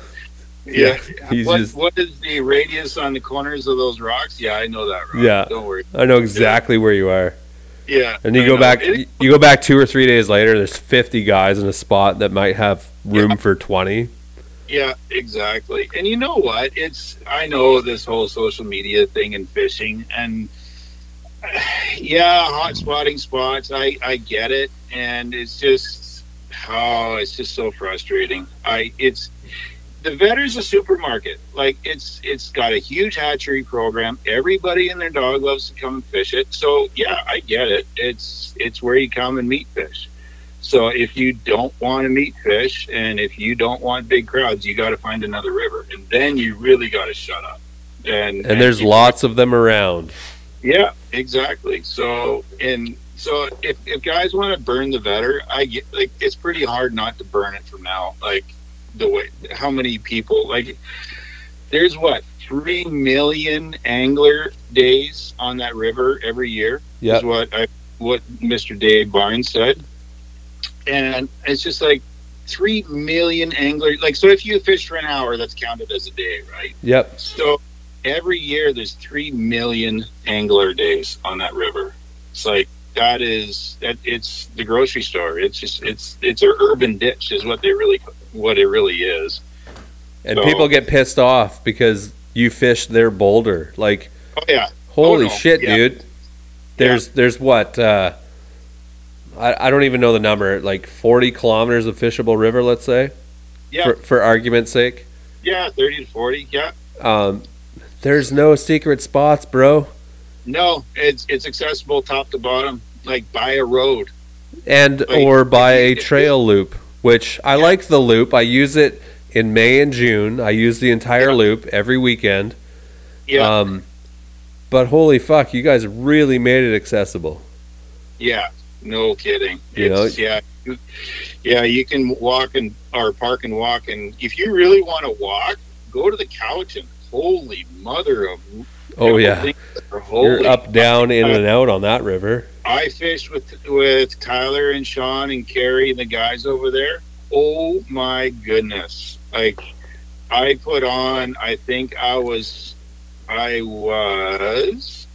[SPEAKER 2] Yeah.
[SPEAKER 1] he's
[SPEAKER 2] What,
[SPEAKER 1] just.
[SPEAKER 2] what is the radius on the corners of those rocks? Yeah, I know that. Rock.
[SPEAKER 1] Yeah.
[SPEAKER 2] Don't worry.
[SPEAKER 1] I know exactly where you are.
[SPEAKER 2] Yeah.
[SPEAKER 1] And you
[SPEAKER 2] I
[SPEAKER 1] go
[SPEAKER 2] know.
[SPEAKER 1] back,
[SPEAKER 2] It-
[SPEAKER 1] you go back two or three days later. There's 50 guys in a spot that might have room for 20.
[SPEAKER 2] yeah, exactly. And you know what? It's I know this whole social media thing and fishing and yeah, hot spotting spots. I I get it, and it's just oh, it's just so frustrating. I it's the Vedder's a supermarket. Like it's it's got a huge hatchery program. Everybody and their dog loves to come and fish it. So yeah, I get it. It's it's where you come and meet fish. So if you don't want to meet fish and if you don't want big crowds, you got to find another river, and then you really got to shut up. And
[SPEAKER 1] And there's
[SPEAKER 2] you-
[SPEAKER 1] lots of them around.
[SPEAKER 2] Yeah, exactly. So and so if, if guys want to burn the Vedder, I get like it's pretty hard not to burn it from now. Like the way how many people like there's what three million angler days on that river every year
[SPEAKER 1] Yep.
[SPEAKER 2] is what I what Mr. Dave Barnes said. And it's just like three million anglers like so if you fish for an hour that's counted as a day, right?
[SPEAKER 1] Yep.
[SPEAKER 2] So every year there's three million angler days on that river. It's like that is that it's the grocery store. It's just it's it's a urban ditch is what they really what it really is.
[SPEAKER 1] And
[SPEAKER 2] So-
[SPEAKER 1] people get pissed off because you fished their boulder. Like,
[SPEAKER 2] Oh yeah.
[SPEAKER 1] holy
[SPEAKER 2] no.
[SPEAKER 1] shit,
[SPEAKER 2] Yeah.
[SPEAKER 1] dude. There's there's what uh I, I don't even know the number, like 40 kilometers of fishable river, let's say,
[SPEAKER 2] Yeah.
[SPEAKER 1] for, for argument's sake.
[SPEAKER 2] yeah, thirty to forty. Yeah.
[SPEAKER 1] Um, there's no secret spots, bro.
[SPEAKER 2] No, it's it's accessible top to bottom, like by a road.
[SPEAKER 1] and
[SPEAKER 2] Like,
[SPEAKER 1] or by a trail loop, which I
[SPEAKER 2] Yeah.
[SPEAKER 1] like the loop. I use it in May and June. I use the entire
[SPEAKER 2] Yeah.
[SPEAKER 1] loop every weekend.
[SPEAKER 2] Yeah.
[SPEAKER 1] Um, but holy fuck, you guys really made it accessible.
[SPEAKER 2] Yeah, no kidding.
[SPEAKER 1] You
[SPEAKER 2] It's, yeah, you- yeah, you can walk and or park and walk, and if you really want to walk, go to the couch and holy mother of
[SPEAKER 1] Oh yeah, you're up, down, in and out on that river.
[SPEAKER 2] I fished with with Tyler and Sean and Carrie and the guys over there. Oh my goodness! Like I put on, I think I was, I was.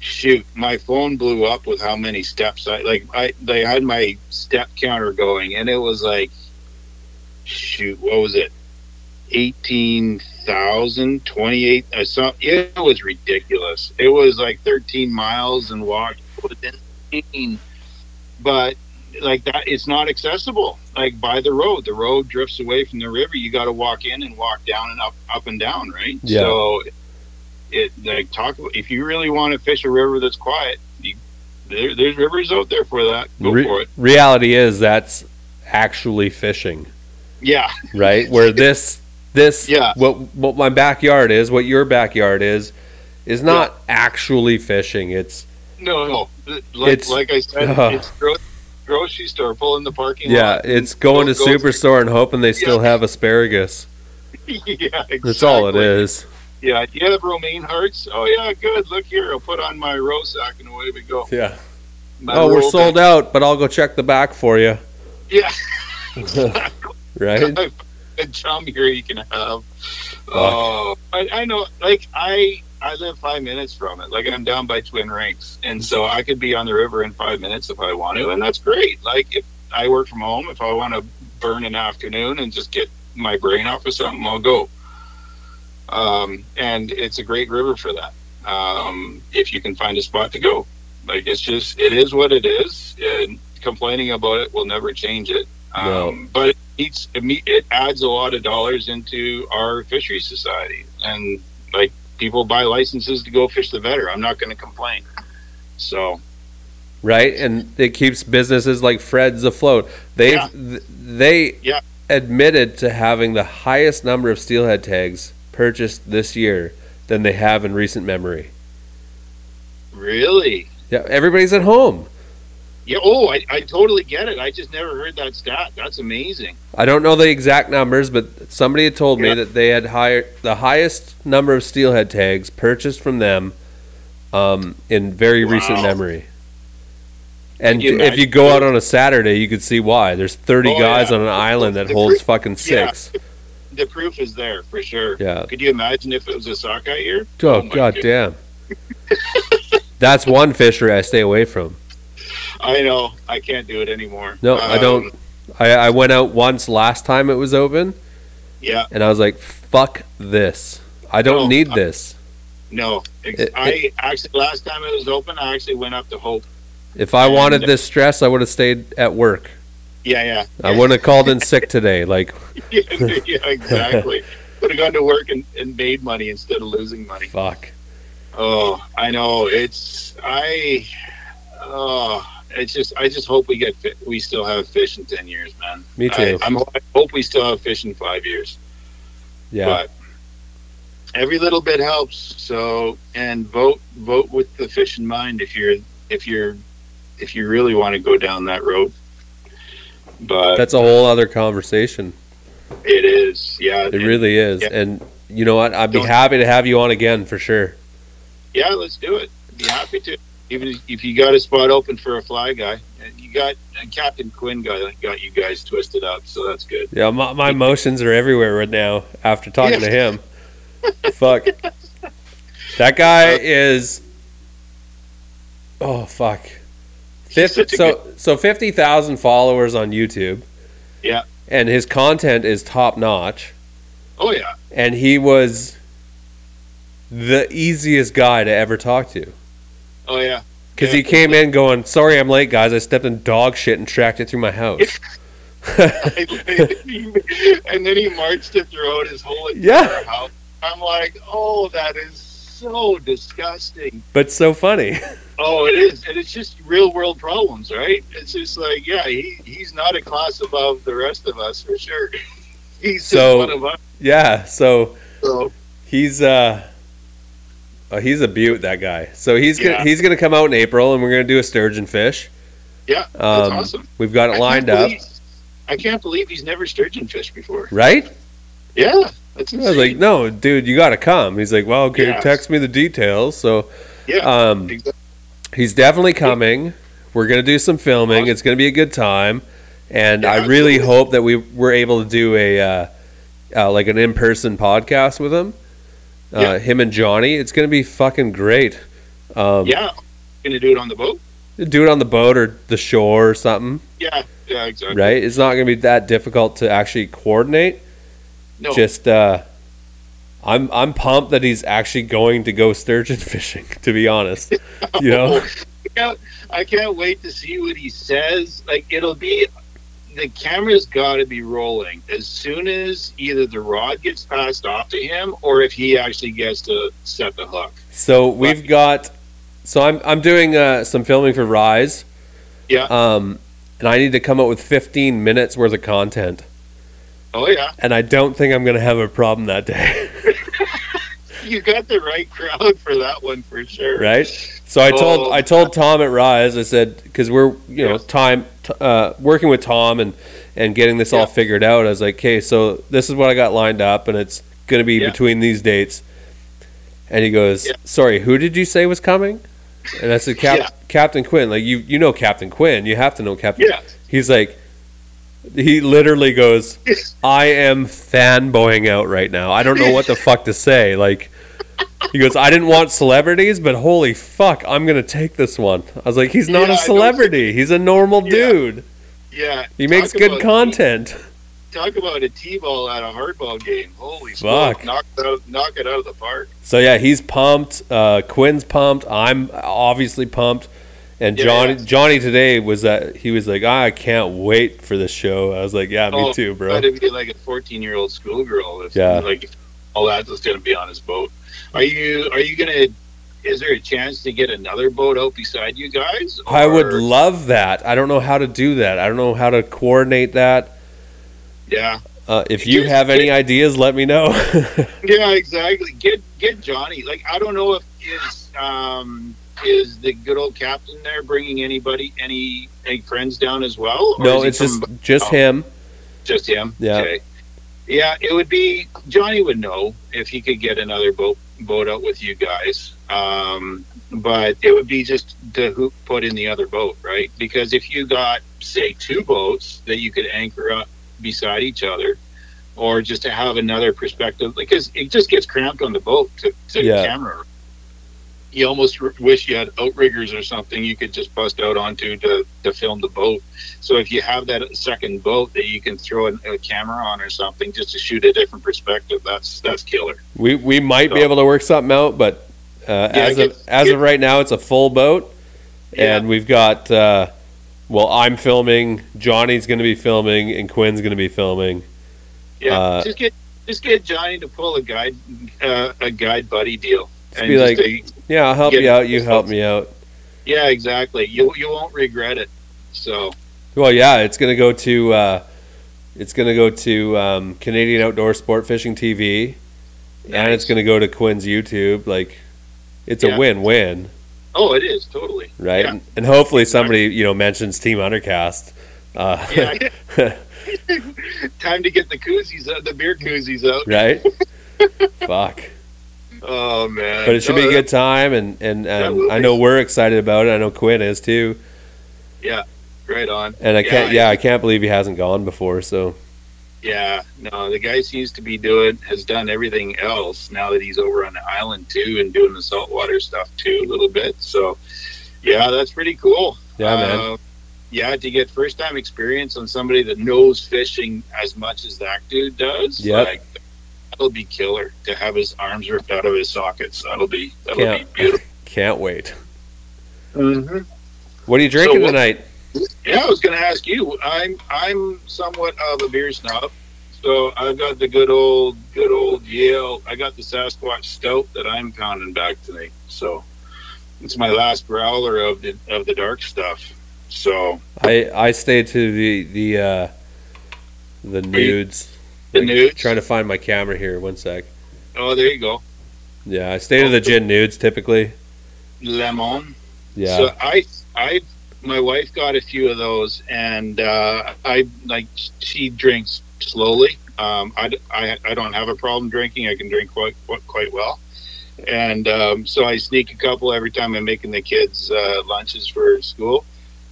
[SPEAKER 2] Shoot, my phone blew up with how many steps I like. I they had my step counter going, and it was like, shoot, what was it? 18,000, 28, uh, it was ridiculous. It was like 13 miles and walk. It. But like that, it's not accessible. Like by the road, the road drifts away from the river. You got to walk in and walk down and up, up and down, right?
[SPEAKER 1] Yeah.
[SPEAKER 2] So it like talk about if you really want to fish a river that's quiet, you, there, there's rivers out there for that. Go
[SPEAKER 1] Re-
[SPEAKER 2] for it.
[SPEAKER 1] reality is that's actually fishing,
[SPEAKER 2] Yeah,
[SPEAKER 1] right? Where this this
[SPEAKER 2] Yeah.
[SPEAKER 1] what what my backyard is, what your backyard is, is not actually fishing. It's
[SPEAKER 2] no, no. Like,
[SPEAKER 1] It's-
[SPEAKER 2] like I said,
[SPEAKER 1] uh.
[SPEAKER 2] it's gro- grocery store, pull in the parking
[SPEAKER 1] Yeah,
[SPEAKER 2] lot. and
[SPEAKER 1] it's going to Superstore and hoping they still
[SPEAKER 2] Yeah.
[SPEAKER 1] have asparagus.
[SPEAKER 2] yeah, exactly.
[SPEAKER 1] That's all it is.
[SPEAKER 2] Yeah, do you have romaine hearts? Oh yeah, good. Look here, I'll put on my row sack and away we go.
[SPEAKER 1] Yeah.
[SPEAKER 2] My
[SPEAKER 1] Oh, we're sold
[SPEAKER 2] back-
[SPEAKER 1] out, but I'll go check the back for you.
[SPEAKER 2] Yeah,
[SPEAKER 1] Right?
[SPEAKER 2] A chum here you can have. Oh, I, I know. Like I, I live five minutes from it. Like I'm down by Twin Rinks, and so I could be on the river in five minutes if I want to, and that's great. Like if I work from home, if I want to burn an afternoon and just get my brain off of something, I'll go. Um, and it's a great river for that. Um, if you can find a spot to go, like it's just it is what it is, and complaining about it will never change it. Um,
[SPEAKER 1] No.
[SPEAKER 2] But it, adds a lot of dollars into our fishery society, and like people buy licenses to go fish the Vedder. I'm not going to complain. So
[SPEAKER 1] right? And it keeps businesses like Fred's afloat. They
[SPEAKER 2] Yeah.
[SPEAKER 1] they
[SPEAKER 2] Yeah.
[SPEAKER 1] admitted to having the highest number of steelhead tags purchased this year than they have in recent memory.
[SPEAKER 2] really,
[SPEAKER 1] Yeah, everybody's at home.
[SPEAKER 2] Yeah. Oh, I, I totally get it. I just never heard that stat. That's amazing.
[SPEAKER 1] I don't know the exact numbers, but somebody had told me that they had higher the highest number of steelhead tags purchased from them um, in very recent memory. And
[SPEAKER 2] you
[SPEAKER 1] if you go out on a Saturday, you could see why. There's 30
[SPEAKER 2] Oh,
[SPEAKER 1] guys
[SPEAKER 2] yeah.
[SPEAKER 1] on an island that
[SPEAKER 2] The
[SPEAKER 1] holds
[SPEAKER 2] cru-
[SPEAKER 1] fucking
[SPEAKER 2] yeah.
[SPEAKER 1] six.
[SPEAKER 2] The proof is there for sure.
[SPEAKER 1] Yeah.
[SPEAKER 2] Could you imagine if it was a sockeye year?
[SPEAKER 1] Oh,
[SPEAKER 2] my
[SPEAKER 1] god damn. That's one fishery I stay away from.
[SPEAKER 2] I know. I can't do it anymore.
[SPEAKER 1] No, I
[SPEAKER 2] Um,
[SPEAKER 1] don't. I, I went out once last time it was open,
[SPEAKER 2] Yeah.
[SPEAKER 1] and I was like, "Fuck this! I don't
[SPEAKER 2] No,
[SPEAKER 1] need
[SPEAKER 2] I-
[SPEAKER 1] this."
[SPEAKER 2] No.
[SPEAKER 1] It-
[SPEAKER 2] I actually last time it was open, I actually went up to Hope.
[SPEAKER 1] If I
[SPEAKER 2] And-
[SPEAKER 1] wanted this stress, I would have stayed at work.
[SPEAKER 2] Yeah, yeah.
[SPEAKER 1] I wouldn't have called in sick today. Like,
[SPEAKER 2] yeah, yeah, exactly. Would have gone to work and, and made money instead of losing money.
[SPEAKER 1] fuck.
[SPEAKER 2] Oh, I know. It's I. Oh, it's just. I just hope we get. We still have fish in ten years, man.
[SPEAKER 1] Me too.
[SPEAKER 2] I, I'm, I hope we still have fish in five years.
[SPEAKER 1] Yeah.
[SPEAKER 2] But every little bit helps. So and vote vote with the fish in mind if you're if you're if you really want to go down that road. But
[SPEAKER 1] That's a whole other conversation.
[SPEAKER 2] it is, yeah.
[SPEAKER 1] It really is.
[SPEAKER 2] Yeah.
[SPEAKER 1] And you know what? I'd be
[SPEAKER 2] Don't-
[SPEAKER 1] happy to have you on again for sure.
[SPEAKER 2] Yeah, let's do it. Be happy to. Even if you got a spot open for a fly guy, and you got and Captain Quinn got got you guys twisted up, so that's good.
[SPEAKER 1] Yeah, my, my emotions are everywhere right now after talking to him. fuck. That guy uh, is. Oh fuck. Fifty,
[SPEAKER 2] such a
[SPEAKER 1] so so fifty thousand followers on YouTube.
[SPEAKER 2] Yeah.
[SPEAKER 1] And his content is top notch.
[SPEAKER 2] Oh yeah,
[SPEAKER 1] and he was the easiest guy to ever talk to
[SPEAKER 2] oh yeah.
[SPEAKER 1] because
[SPEAKER 2] Yeah.
[SPEAKER 1] he came in going, "Sorry, I'm late, guys. I stepped in dog shit and tracked it through my house."
[SPEAKER 2] and then he marched it throughout his whole entire
[SPEAKER 1] Yeah.
[SPEAKER 2] house. I'm like, oh, that is so disgusting.
[SPEAKER 1] but so funny.
[SPEAKER 2] Oh, it is, and it's just real world problems, right? It's just like, yeah, he, he's not a class above the rest of us for sure. he's
[SPEAKER 1] So-
[SPEAKER 2] just one of us.
[SPEAKER 1] yeah, so
[SPEAKER 2] So
[SPEAKER 1] he's uh, oh, he's a beaut. That guy. So he's gonna he's gonna come out in April, and we're gonna do a sturgeon fish.
[SPEAKER 2] yeah, that's
[SPEAKER 1] Um,
[SPEAKER 2] awesome.
[SPEAKER 1] We've got it
[SPEAKER 2] can't
[SPEAKER 1] lined up,
[SPEAKER 2] believe- I can't believe he's never sturgeon fished before.
[SPEAKER 1] right?
[SPEAKER 2] Yeah, that's
[SPEAKER 1] I was like, "No, dude, you got to come." He's like, "Well, okay,
[SPEAKER 2] Yeah.
[SPEAKER 1] text me the details." So
[SPEAKER 2] yeah,
[SPEAKER 1] um,
[SPEAKER 2] exactly.
[SPEAKER 1] He's definitely coming. We're gonna do some filming.
[SPEAKER 2] Awesome.
[SPEAKER 1] It's gonna be a good time, and
[SPEAKER 2] Yeah,
[SPEAKER 1] I really
[SPEAKER 2] absolutely.
[SPEAKER 1] hope that we were able to do a uh, uh, like an in person podcast with him. Uh,
[SPEAKER 2] Yeah.
[SPEAKER 1] Him and Johnny. It's gonna be fucking great. Um,
[SPEAKER 2] yeah, gonna do it on the boat.
[SPEAKER 1] Do it on the boat or the shore or something,
[SPEAKER 2] Yeah, yeah, exactly.
[SPEAKER 1] right? It's not gonna be that difficult to actually coordinate.
[SPEAKER 2] No,
[SPEAKER 1] Just uh, I'm I'm pumped that he's actually going to go sturgeon fishing. To be honest, you know.
[SPEAKER 2] I can't, I can't wait to see what he says. Like it'll be, the camera's got to be rolling as soon as either the rod gets passed off to him or if he actually gets to set the hook.
[SPEAKER 1] So we've got. So I'm I'm doing uh, some filming for Rise.
[SPEAKER 2] Yeah.
[SPEAKER 1] Um, and I need to come up with 15 minutes worth of content,
[SPEAKER 2] Oh yeah,
[SPEAKER 1] and I don't think I'm gonna have a problem that day.
[SPEAKER 2] you got the right crowd for that one for sure.
[SPEAKER 1] right? So I told
[SPEAKER 2] Oh.
[SPEAKER 1] I told Tom at Rise, I said because we're you know
[SPEAKER 2] Yeah.
[SPEAKER 1] time t- uh, working with Tom and and getting this
[SPEAKER 2] Yeah.
[SPEAKER 1] all figured out. I was like, okay, so this is what I got lined up, and it's going to be
[SPEAKER 2] Yeah.
[SPEAKER 1] between these dates. And he goes,
[SPEAKER 2] Yeah.
[SPEAKER 1] sorry, who did you say was coming? And I said, Cap-. Captain Quinn. Like you you know Captain Quinn, you have to know Captain.
[SPEAKER 2] Yeah.
[SPEAKER 1] He's like, he literally goes, I am fanboying out right now. I don't know what the fuck to say. Like, he goes, I didn't want celebrities, but holy fuck, I'm gonna take this one. I was like, he's not
[SPEAKER 2] Yeah,
[SPEAKER 1] a celebrity. He's a normal
[SPEAKER 2] Yeah.
[SPEAKER 1] dude.
[SPEAKER 2] Yeah.
[SPEAKER 1] He makes good content.
[SPEAKER 2] Talk about a T-ball at a hardball game. Holy
[SPEAKER 1] Fuck.
[SPEAKER 2] smoke! Knock it out, knock it out of the park.
[SPEAKER 1] So yeah, he's pumped. Uh, Quinn's pumped. I'm obviously pumped. And
[SPEAKER 2] Yeah,
[SPEAKER 1] Johnny. Johnny today was that he was like, "Ah, I can't wait for this show. I was like, yeah, me
[SPEAKER 2] Oh,
[SPEAKER 1] too, bro.
[SPEAKER 2] That'd be like a 14-year-old schoolgirl. If,
[SPEAKER 1] Yeah.
[SPEAKER 2] Like all that was going to be on his boat. Are you? Are you gonna? Is there a chance to get another boat out beside you guys?
[SPEAKER 1] I would love that. I don't know how to do that. I don't know how to coordinate that.
[SPEAKER 2] Yeah.
[SPEAKER 1] Uh, if you have any ideas, let me know.
[SPEAKER 2] Yeah, exactly. Get get Johnny. Like I don't know if is um is the good old captain there bringing anybody any any friends down as well? Or
[SPEAKER 1] no, it's just
[SPEAKER 2] coming-
[SPEAKER 1] just
[SPEAKER 2] Oh.
[SPEAKER 1] him.
[SPEAKER 2] just him.
[SPEAKER 1] Yeah.
[SPEAKER 2] Okay. Yeah, it would be Johnny would know if he could get another boat boat out with you guys. Um, but it would be just to put in the other boat, right? Because if you got say two boats that you could anchor up beside each other, or just to have another perspective, because it just gets cramped on the boat to, to
[SPEAKER 1] Yeah.
[SPEAKER 2] camera. You almost r- wish you had outriggers or something you could just bust out onto to, to film the boat. So if you have that second boat that you can throw a, a camera on or something just to shoot a different perspective, that's that's killer.
[SPEAKER 1] We we might be able to work something out, but uh, as
[SPEAKER 2] get-
[SPEAKER 1] of as
[SPEAKER 2] get-
[SPEAKER 1] of right now, it's a full boat,
[SPEAKER 2] Yeah.
[SPEAKER 1] and we've got. Uh, well, I'm filming. Johnny's going to be filming, and Quinn's going to be filming.
[SPEAKER 2] Yeah,
[SPEAKER 1] Uh,
[SPEAKER 2] just get just get Johnny to pull a guide uh, a guide buddy deal.
[SPEAKER 1] Just be like- Yeah, I'll help you out. You help me out.
[SPEAKER 2] yeah, exactly. You you won't regret it. So
[SPEAKER 1] Well, yeah, it's going to go to. Uh, it's to go to um, Canadian Outdoor Sport Fishing TV, and it's going to go to Quinn's YouTube. Like, it's
[SPEAKER 2] Yeah.
[SPEAKER 1] a win-win,
[SPEAKER 2] oh, it is totally
[SPEAKER 1] right?
[SPEAKER 2] Yeah.
[SPEAKER 1] And, and hopefully somebody you know mentions Team Undercast. Uh,
[SPEAKER 2] Yeah. Time to get the koozies out, the beer koozies out.
[SPEAKER 1] right? Fuck.
[SPEAKER 2] Oh man!
[SPEAKER 1] But it should be a good time, and and, and
[SPEAKER 2] will
[SPEAKER 1] I know we're excited about it. I know Quinn is too, Yeah,
[SPEAKER 2] Right on.
[SPEAKER 1] and I can't.
[SPEAKER 2] Yeah,
[SPEAKER 1] Yeah, I can't believe he hasn't gone before. So
[SPEAKER 2] Yeah, no, the guy seems to be doing has done everything else now that he's over on the island too and doing the saltwater stuff too a little bit. So, yeah, that's pretty cool.
[SPEAKER 1] yeah, man.
[SPEAKER 2] Uh, yeah, to get first time experience on somebody that knows fishing as much as that dude does.
[SPEAKER 1] Yeah.
[SPEAKER 2] Like, that'll be killer to have his arms ripped out of his sockets. That'll be that'll
[SPEAKER 1] Yeah.
[SPEAKER 2] be beautiful.
[SPEAKER 1] Can't wait.
[SPEAKER 2] Mm-hmm.
[SPEAKER 1] What are you drinking
[SPEAKER 2] what-
[SPEAKER 1] tonight?
[SPEAKER 2] Yeah, I was going to ask you. I'm I'm somewhat of a beer snob, so I've got the good old good old Yale. I got the Sasquatch Stout that I'm pounding back tonight. So it's my last growler of the of the dark stuff. So
[SPEAKER 1] I I stayed to the the uh, the nudes.
[SPEAKER 2] The nudes.
[SPEAKER 1] Trying to find my camera here. One sec.
[SPEAKER 2] Oh, there you go,
[SPEAKER 1] Yeah, I stay to the gin nudes typically.
[SPEAKER 2] lemon.
[SPEAKER 1] Yeah.
[SPEAKER 2] So I I my wife got a few of those, and uh, I like she drinks slowly. Um, I, I I don't have a problem drinking. I can drink quite quite, quite well, and um, so I sneak a couple every time I'm making the kids uh, lunches for school.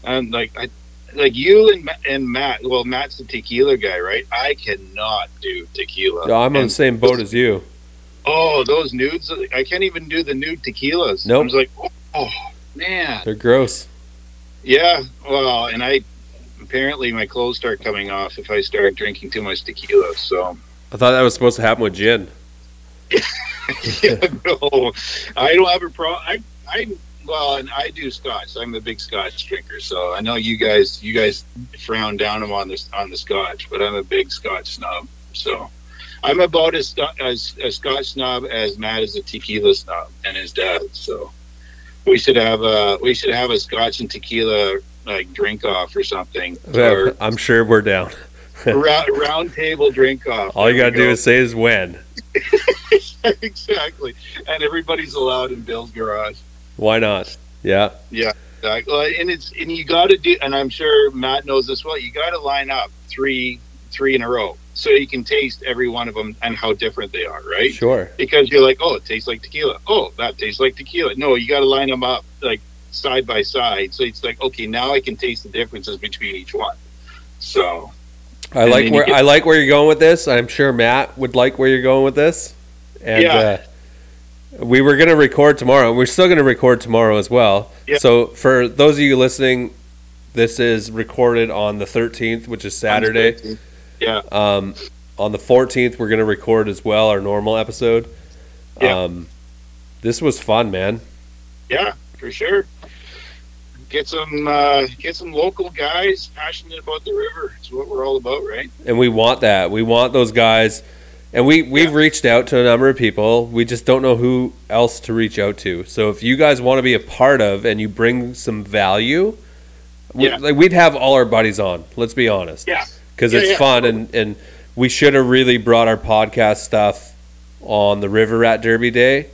[SPEAKER 2] And like I like you and and Matt. Well, Matt's the tequila guy, right? I cannot do tequila.
[SPEAKER 1] Yeah, I'm on the same boat as you.
[SPEAKER 2] Oh, those nudes! I can't even do the nude tequilas.
[SPEAKER 1] Nope.
[SPEAKER 2] I was like, oh man.
[SPEAKER 1] They're gross.
[SPEAKER 2] Yeah, well, and I apparently my clothes start coming off if I start drinking too much tequila. So,
[SPEAKER 1] I thought that was supposed to happen with gin.
[SPEAKER 2] yeah, no, I don't have a problem. I, I, well, and I do scotch. I'm a big scotch drinker, so I know you guys, you guys frown down on this on the scotch, but I'm a big scotch snob. So, I'm about as as a scotch snob as Matt is a tequila snob and his dad. So, we should have a we should have a scotch and tequila like drink off or something. Or,
[SPEAKER 1] I'm sure we're down.
[SPEAKER 2] round, round table drink off.
[SPEAKER 1] All you gotta
[SPEAKER 2] we
[SPEAKER 1] do is say is when.
[SPEAKER 2] exactly. And everybody's allowed in Bill's garage.
[SPEAKER 1] Why not? Yeah.
[SPEAKER 2] Yeah. Exactly. And it's and you got to do, and I'm sure Matt knows this well. You got to line up three three in a row so you can taste every one of them and how different they are, right?
[SPEAKER 1] Sure.
[SPEAKER 2] Because you're like, oh, it tastes like tequila. Oh, that tastes like tequila. No, you got to line them up like side by side. So it's like, okay, now I can taste the differences between each one. So
[SPEAKER 1] I like where
[SPEAKER 2] get-
[SPEAKER 1] I like where you're going with this. I'm sure Matt would like where you're going with this. And
[SPEAKER 2] Yeah.
[SPEAKER 1] uh, we were going to record tomorrow. We're still going to record tomorrow as well.
[SPEAKER 2] Yeah.
[SPEAKER 1] So for those of you listening, this is recorded on the 13th, which is Saturday.
[SPEAKER 2] Yeah.
[SPEAKER 1] Um, on the 14th, we're going to record as well our normal episode.
[SPEAKER 2] Yeah.
[SPEAKER 1] Um, this was fun, man.
[SPEAKER 2] Yeah, for sure. Get some uh, get some local guys passionate about the river. It's what we're all about, right?
[SPEAKER 1] and we want that. We want those guys, and we we've
[SPEAKER 2] Yeah.
[SPEAKER 1] reached out to a number of people. We just don't know who else to reach out to. So if you guys want to be a part of and you bring some value, we,
[SPEAKER 2] Yeah.
[SPEAKER 1] like we'd have all our buddies on. Let's be honest,
[SPEAKER 2] Yeah.
[SPEAKER 1] because
[SPEAKER 2] Yeah,
[SPEAKER 1] it's fun and and we should have really brought our podcast stuff on the River Rat Derby Day.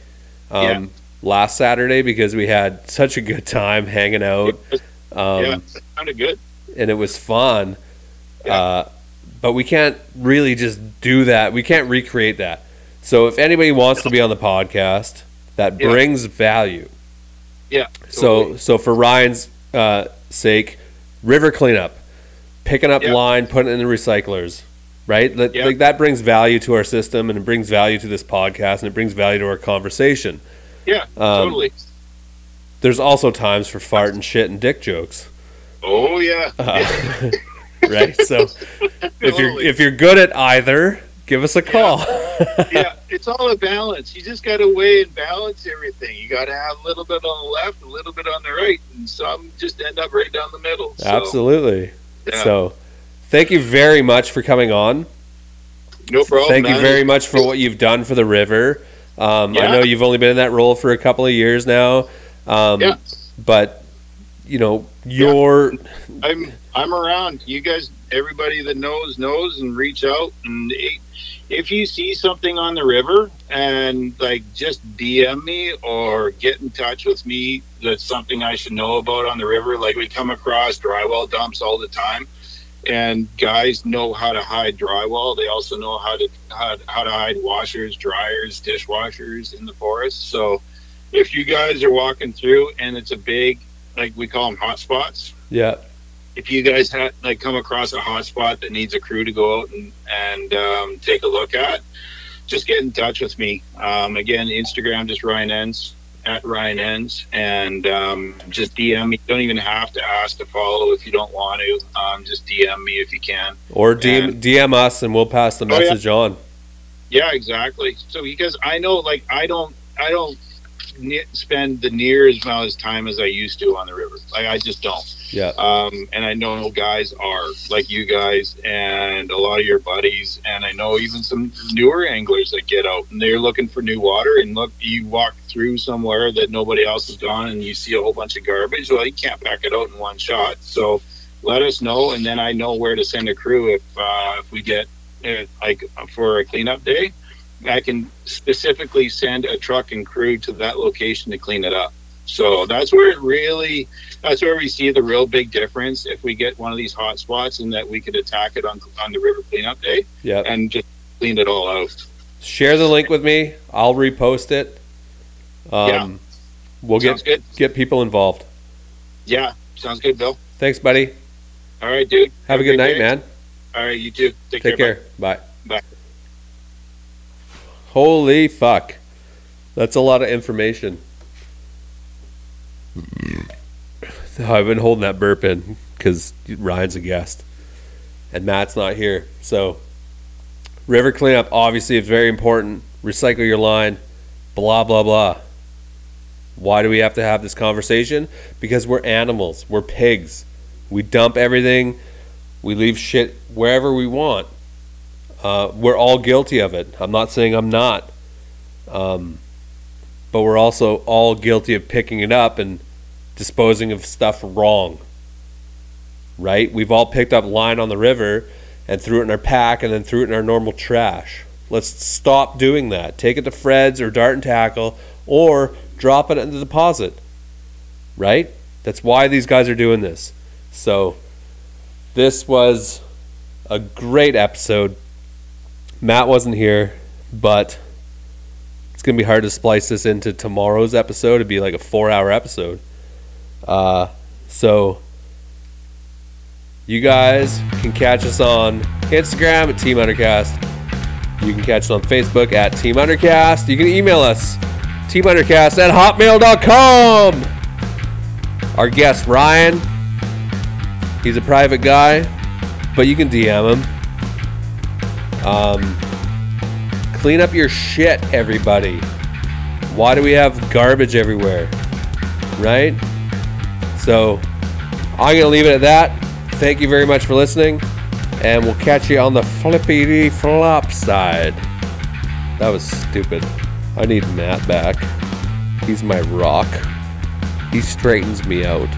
[SPEAKER 1] Um. Last Saturday because we had such a good time hanging out. Um,
[SPEAKER 2] yeah, sounded good.
[SPEAKER 1] and it was fun.
[SPEAKER 2] Yeah.
[SPEAKER 1] Uh, but we can't really just do that. We can't recreate that. So if anybody wants to be on the podcast that
[SPEAKER 2] Yeah.
[SPEAKER 1] brings value,
[SPEAKER 2] Yeah.
[SPEAKER 1] so
[SPEAKER 2] totally.
[SPEAKER 1] so for Ryan's uh, sake, river cleanup, picking up
[SPEAKER 2] Yeah.
[SPEAKER 1] line, putting it in the recyclers, right? That,
[SPEAKER 2] Yeah.
[SPEAKER 1] Like that brings value to our system, and it brings value to this podcast, and it brings value to our conversation.
[SPEAKER 2] yeah,
[SPEAKER 1] um,
[SPEAKER 2] totally.
[SPEAKER 1] There's also times for fart and shit and dick jokes.
[SPEAKER 2] Oh yeah.
[SPEAKER 1] Uh, right? So if you're if you're good at either, give us a call.
[SPEAKER 2] yeah, it's all a balance. You just got to weigh and balance everything. You got to have a little bit on the left, a little bit on the right, and some just end up right down the middle. So,
[SPEAKER 1] Absolutely.
[SPEAKER 2] yeah.
[SPEAKER 1] So thank you very much for coming on.
[SPEAKER 2] no problem.
[SPEAKER 1] thank you very much for what you've done for the river. Um, I know you've only been in that role for a couple of years now. Um,
[SPEAKER 2] Yeah.
[SPEAKER 1] But you know your
[SPEAKER 2] I'm I'm around. You guys, everybody that knows knows, and reach out. And if you see something on the river, and like just DM me or get in touch with me, that's something I should know about on the river. Like we come across drywall dumps all the time, and guys know how to hide drywall. They also know how to how, how to hide washers, dryers, dishwashers in the forest. So if you guys are walking through and it's a big like we call them hot spots
[SPEAKER 1] yeah
[SPEAKER 2] if you guys had like come across a hot spot that needs a crew to go out and, and um, take a look at, just get in touch with me. Um, again, Instagram just Ryan Enns at Ryan Enns, and um, just DM me. You don't even have to ask to follow if you don't want to. Um, just DM me if you can.
[SPEAKER 1] or DM,
[SPEAKER 2] And-
[SPEAKER 1] DM us and we'll pass the
[SPEAKER 2] Oh, yeah.
[SPEAKER 1] message on.
[SPEAKER 2] Yeah, exactly. So because I know, like, I don't, I don't ne- spend the near as amount of time as I used to on the river. Like, I just don't.
[SPEAKER 1] Yeah.
[SPEAKER 2] Um, and I know guys are like you guys and a lot of your buddies, and I know even some newer anglers that get out and they're looking for new water. And look, you walk through somewhere that nobody else has gone, and you see a whole bunch of garbage. Well, you can't pack it out in one shot. So let us know, and then I know where to send a crew if uh, if we get uh, like for a cleanup day. I can specifically send a truck and crew to that location to clean it up. So that's where it really, that's where we see the real big difference. If we get one of these hot spots and that we could attack it on, on the river cleanup day
[SPEAKER 1] Yeah.
[SPEAKER 2] and just clean it all out.
[SPEAKER 1] Share the link with me. I'll repost it. Um,
[SPEAKER 2] Yeah.
[SPEAKER 1] We'll
[SPEAKER 2] Sounds
[SPEAKER 1] get
[SPEAKER 2] good.
[SPEAKER 1] get people involved.
[SPEAKER 2] Yeah. Sounds good, Bill.
[SPEAKER 1] Thanks, buddy.
[SPEAKER 2] All right, dude.
[SPEAKER 1] Have a good night,
[SPEAKER 2] day.
[SPEAKER 1] man.
[SPEAKER 2] All right. You too. Take,
[SPEAKER 1] Take
[SPEAKER 2] care.
[SPEAKER 1] care. Bye.
[SPEAKER 2] Bye.
[SPEAKER 1] Holy fuck. That's a lot of information. I've been holding that burp in because Ryan's a guest and Matt's not here. So, river cleanup obviously is very important. Recycle your line, blah, blah, blah. Why do we have to have this conversation? Because we're animals, we're pigs. We dump everything, we leave shit wherever we want. Uh, we're all guilty of it. I'm not saying I'm not. Um, but we're also all guilty of picking it up and disposing of stuff wrong. Right? We've all picked up line on the river and threw it in our pack and then threw it in our normal trash. Let's stop doing that. Take it to Fred's or Dart and Tackle or drop it in the deposit. Right? That's why these guys are doing this. So, this was a great episode. Matt wasn't here, but it's to be hard to splice this into tomorrow's episode. It'd be like a four hour episode. Uh, so, you guys can catch us on Instagram at Team Undercast. You can catch us on Facebook at Team Undercast. You can email us, teamundercast at hotmail.com. Our guest, Ryan, he's a private guy, but you can DM him. Um, clean up your shit, everybody. Why do we have garbage everywhere? Right? So, I'm going to leave it at that. Thank you very much for listening, and we'll catch you on the flippity flop side. That was stupid. I need Matt back. He's my rock. He straightens me out.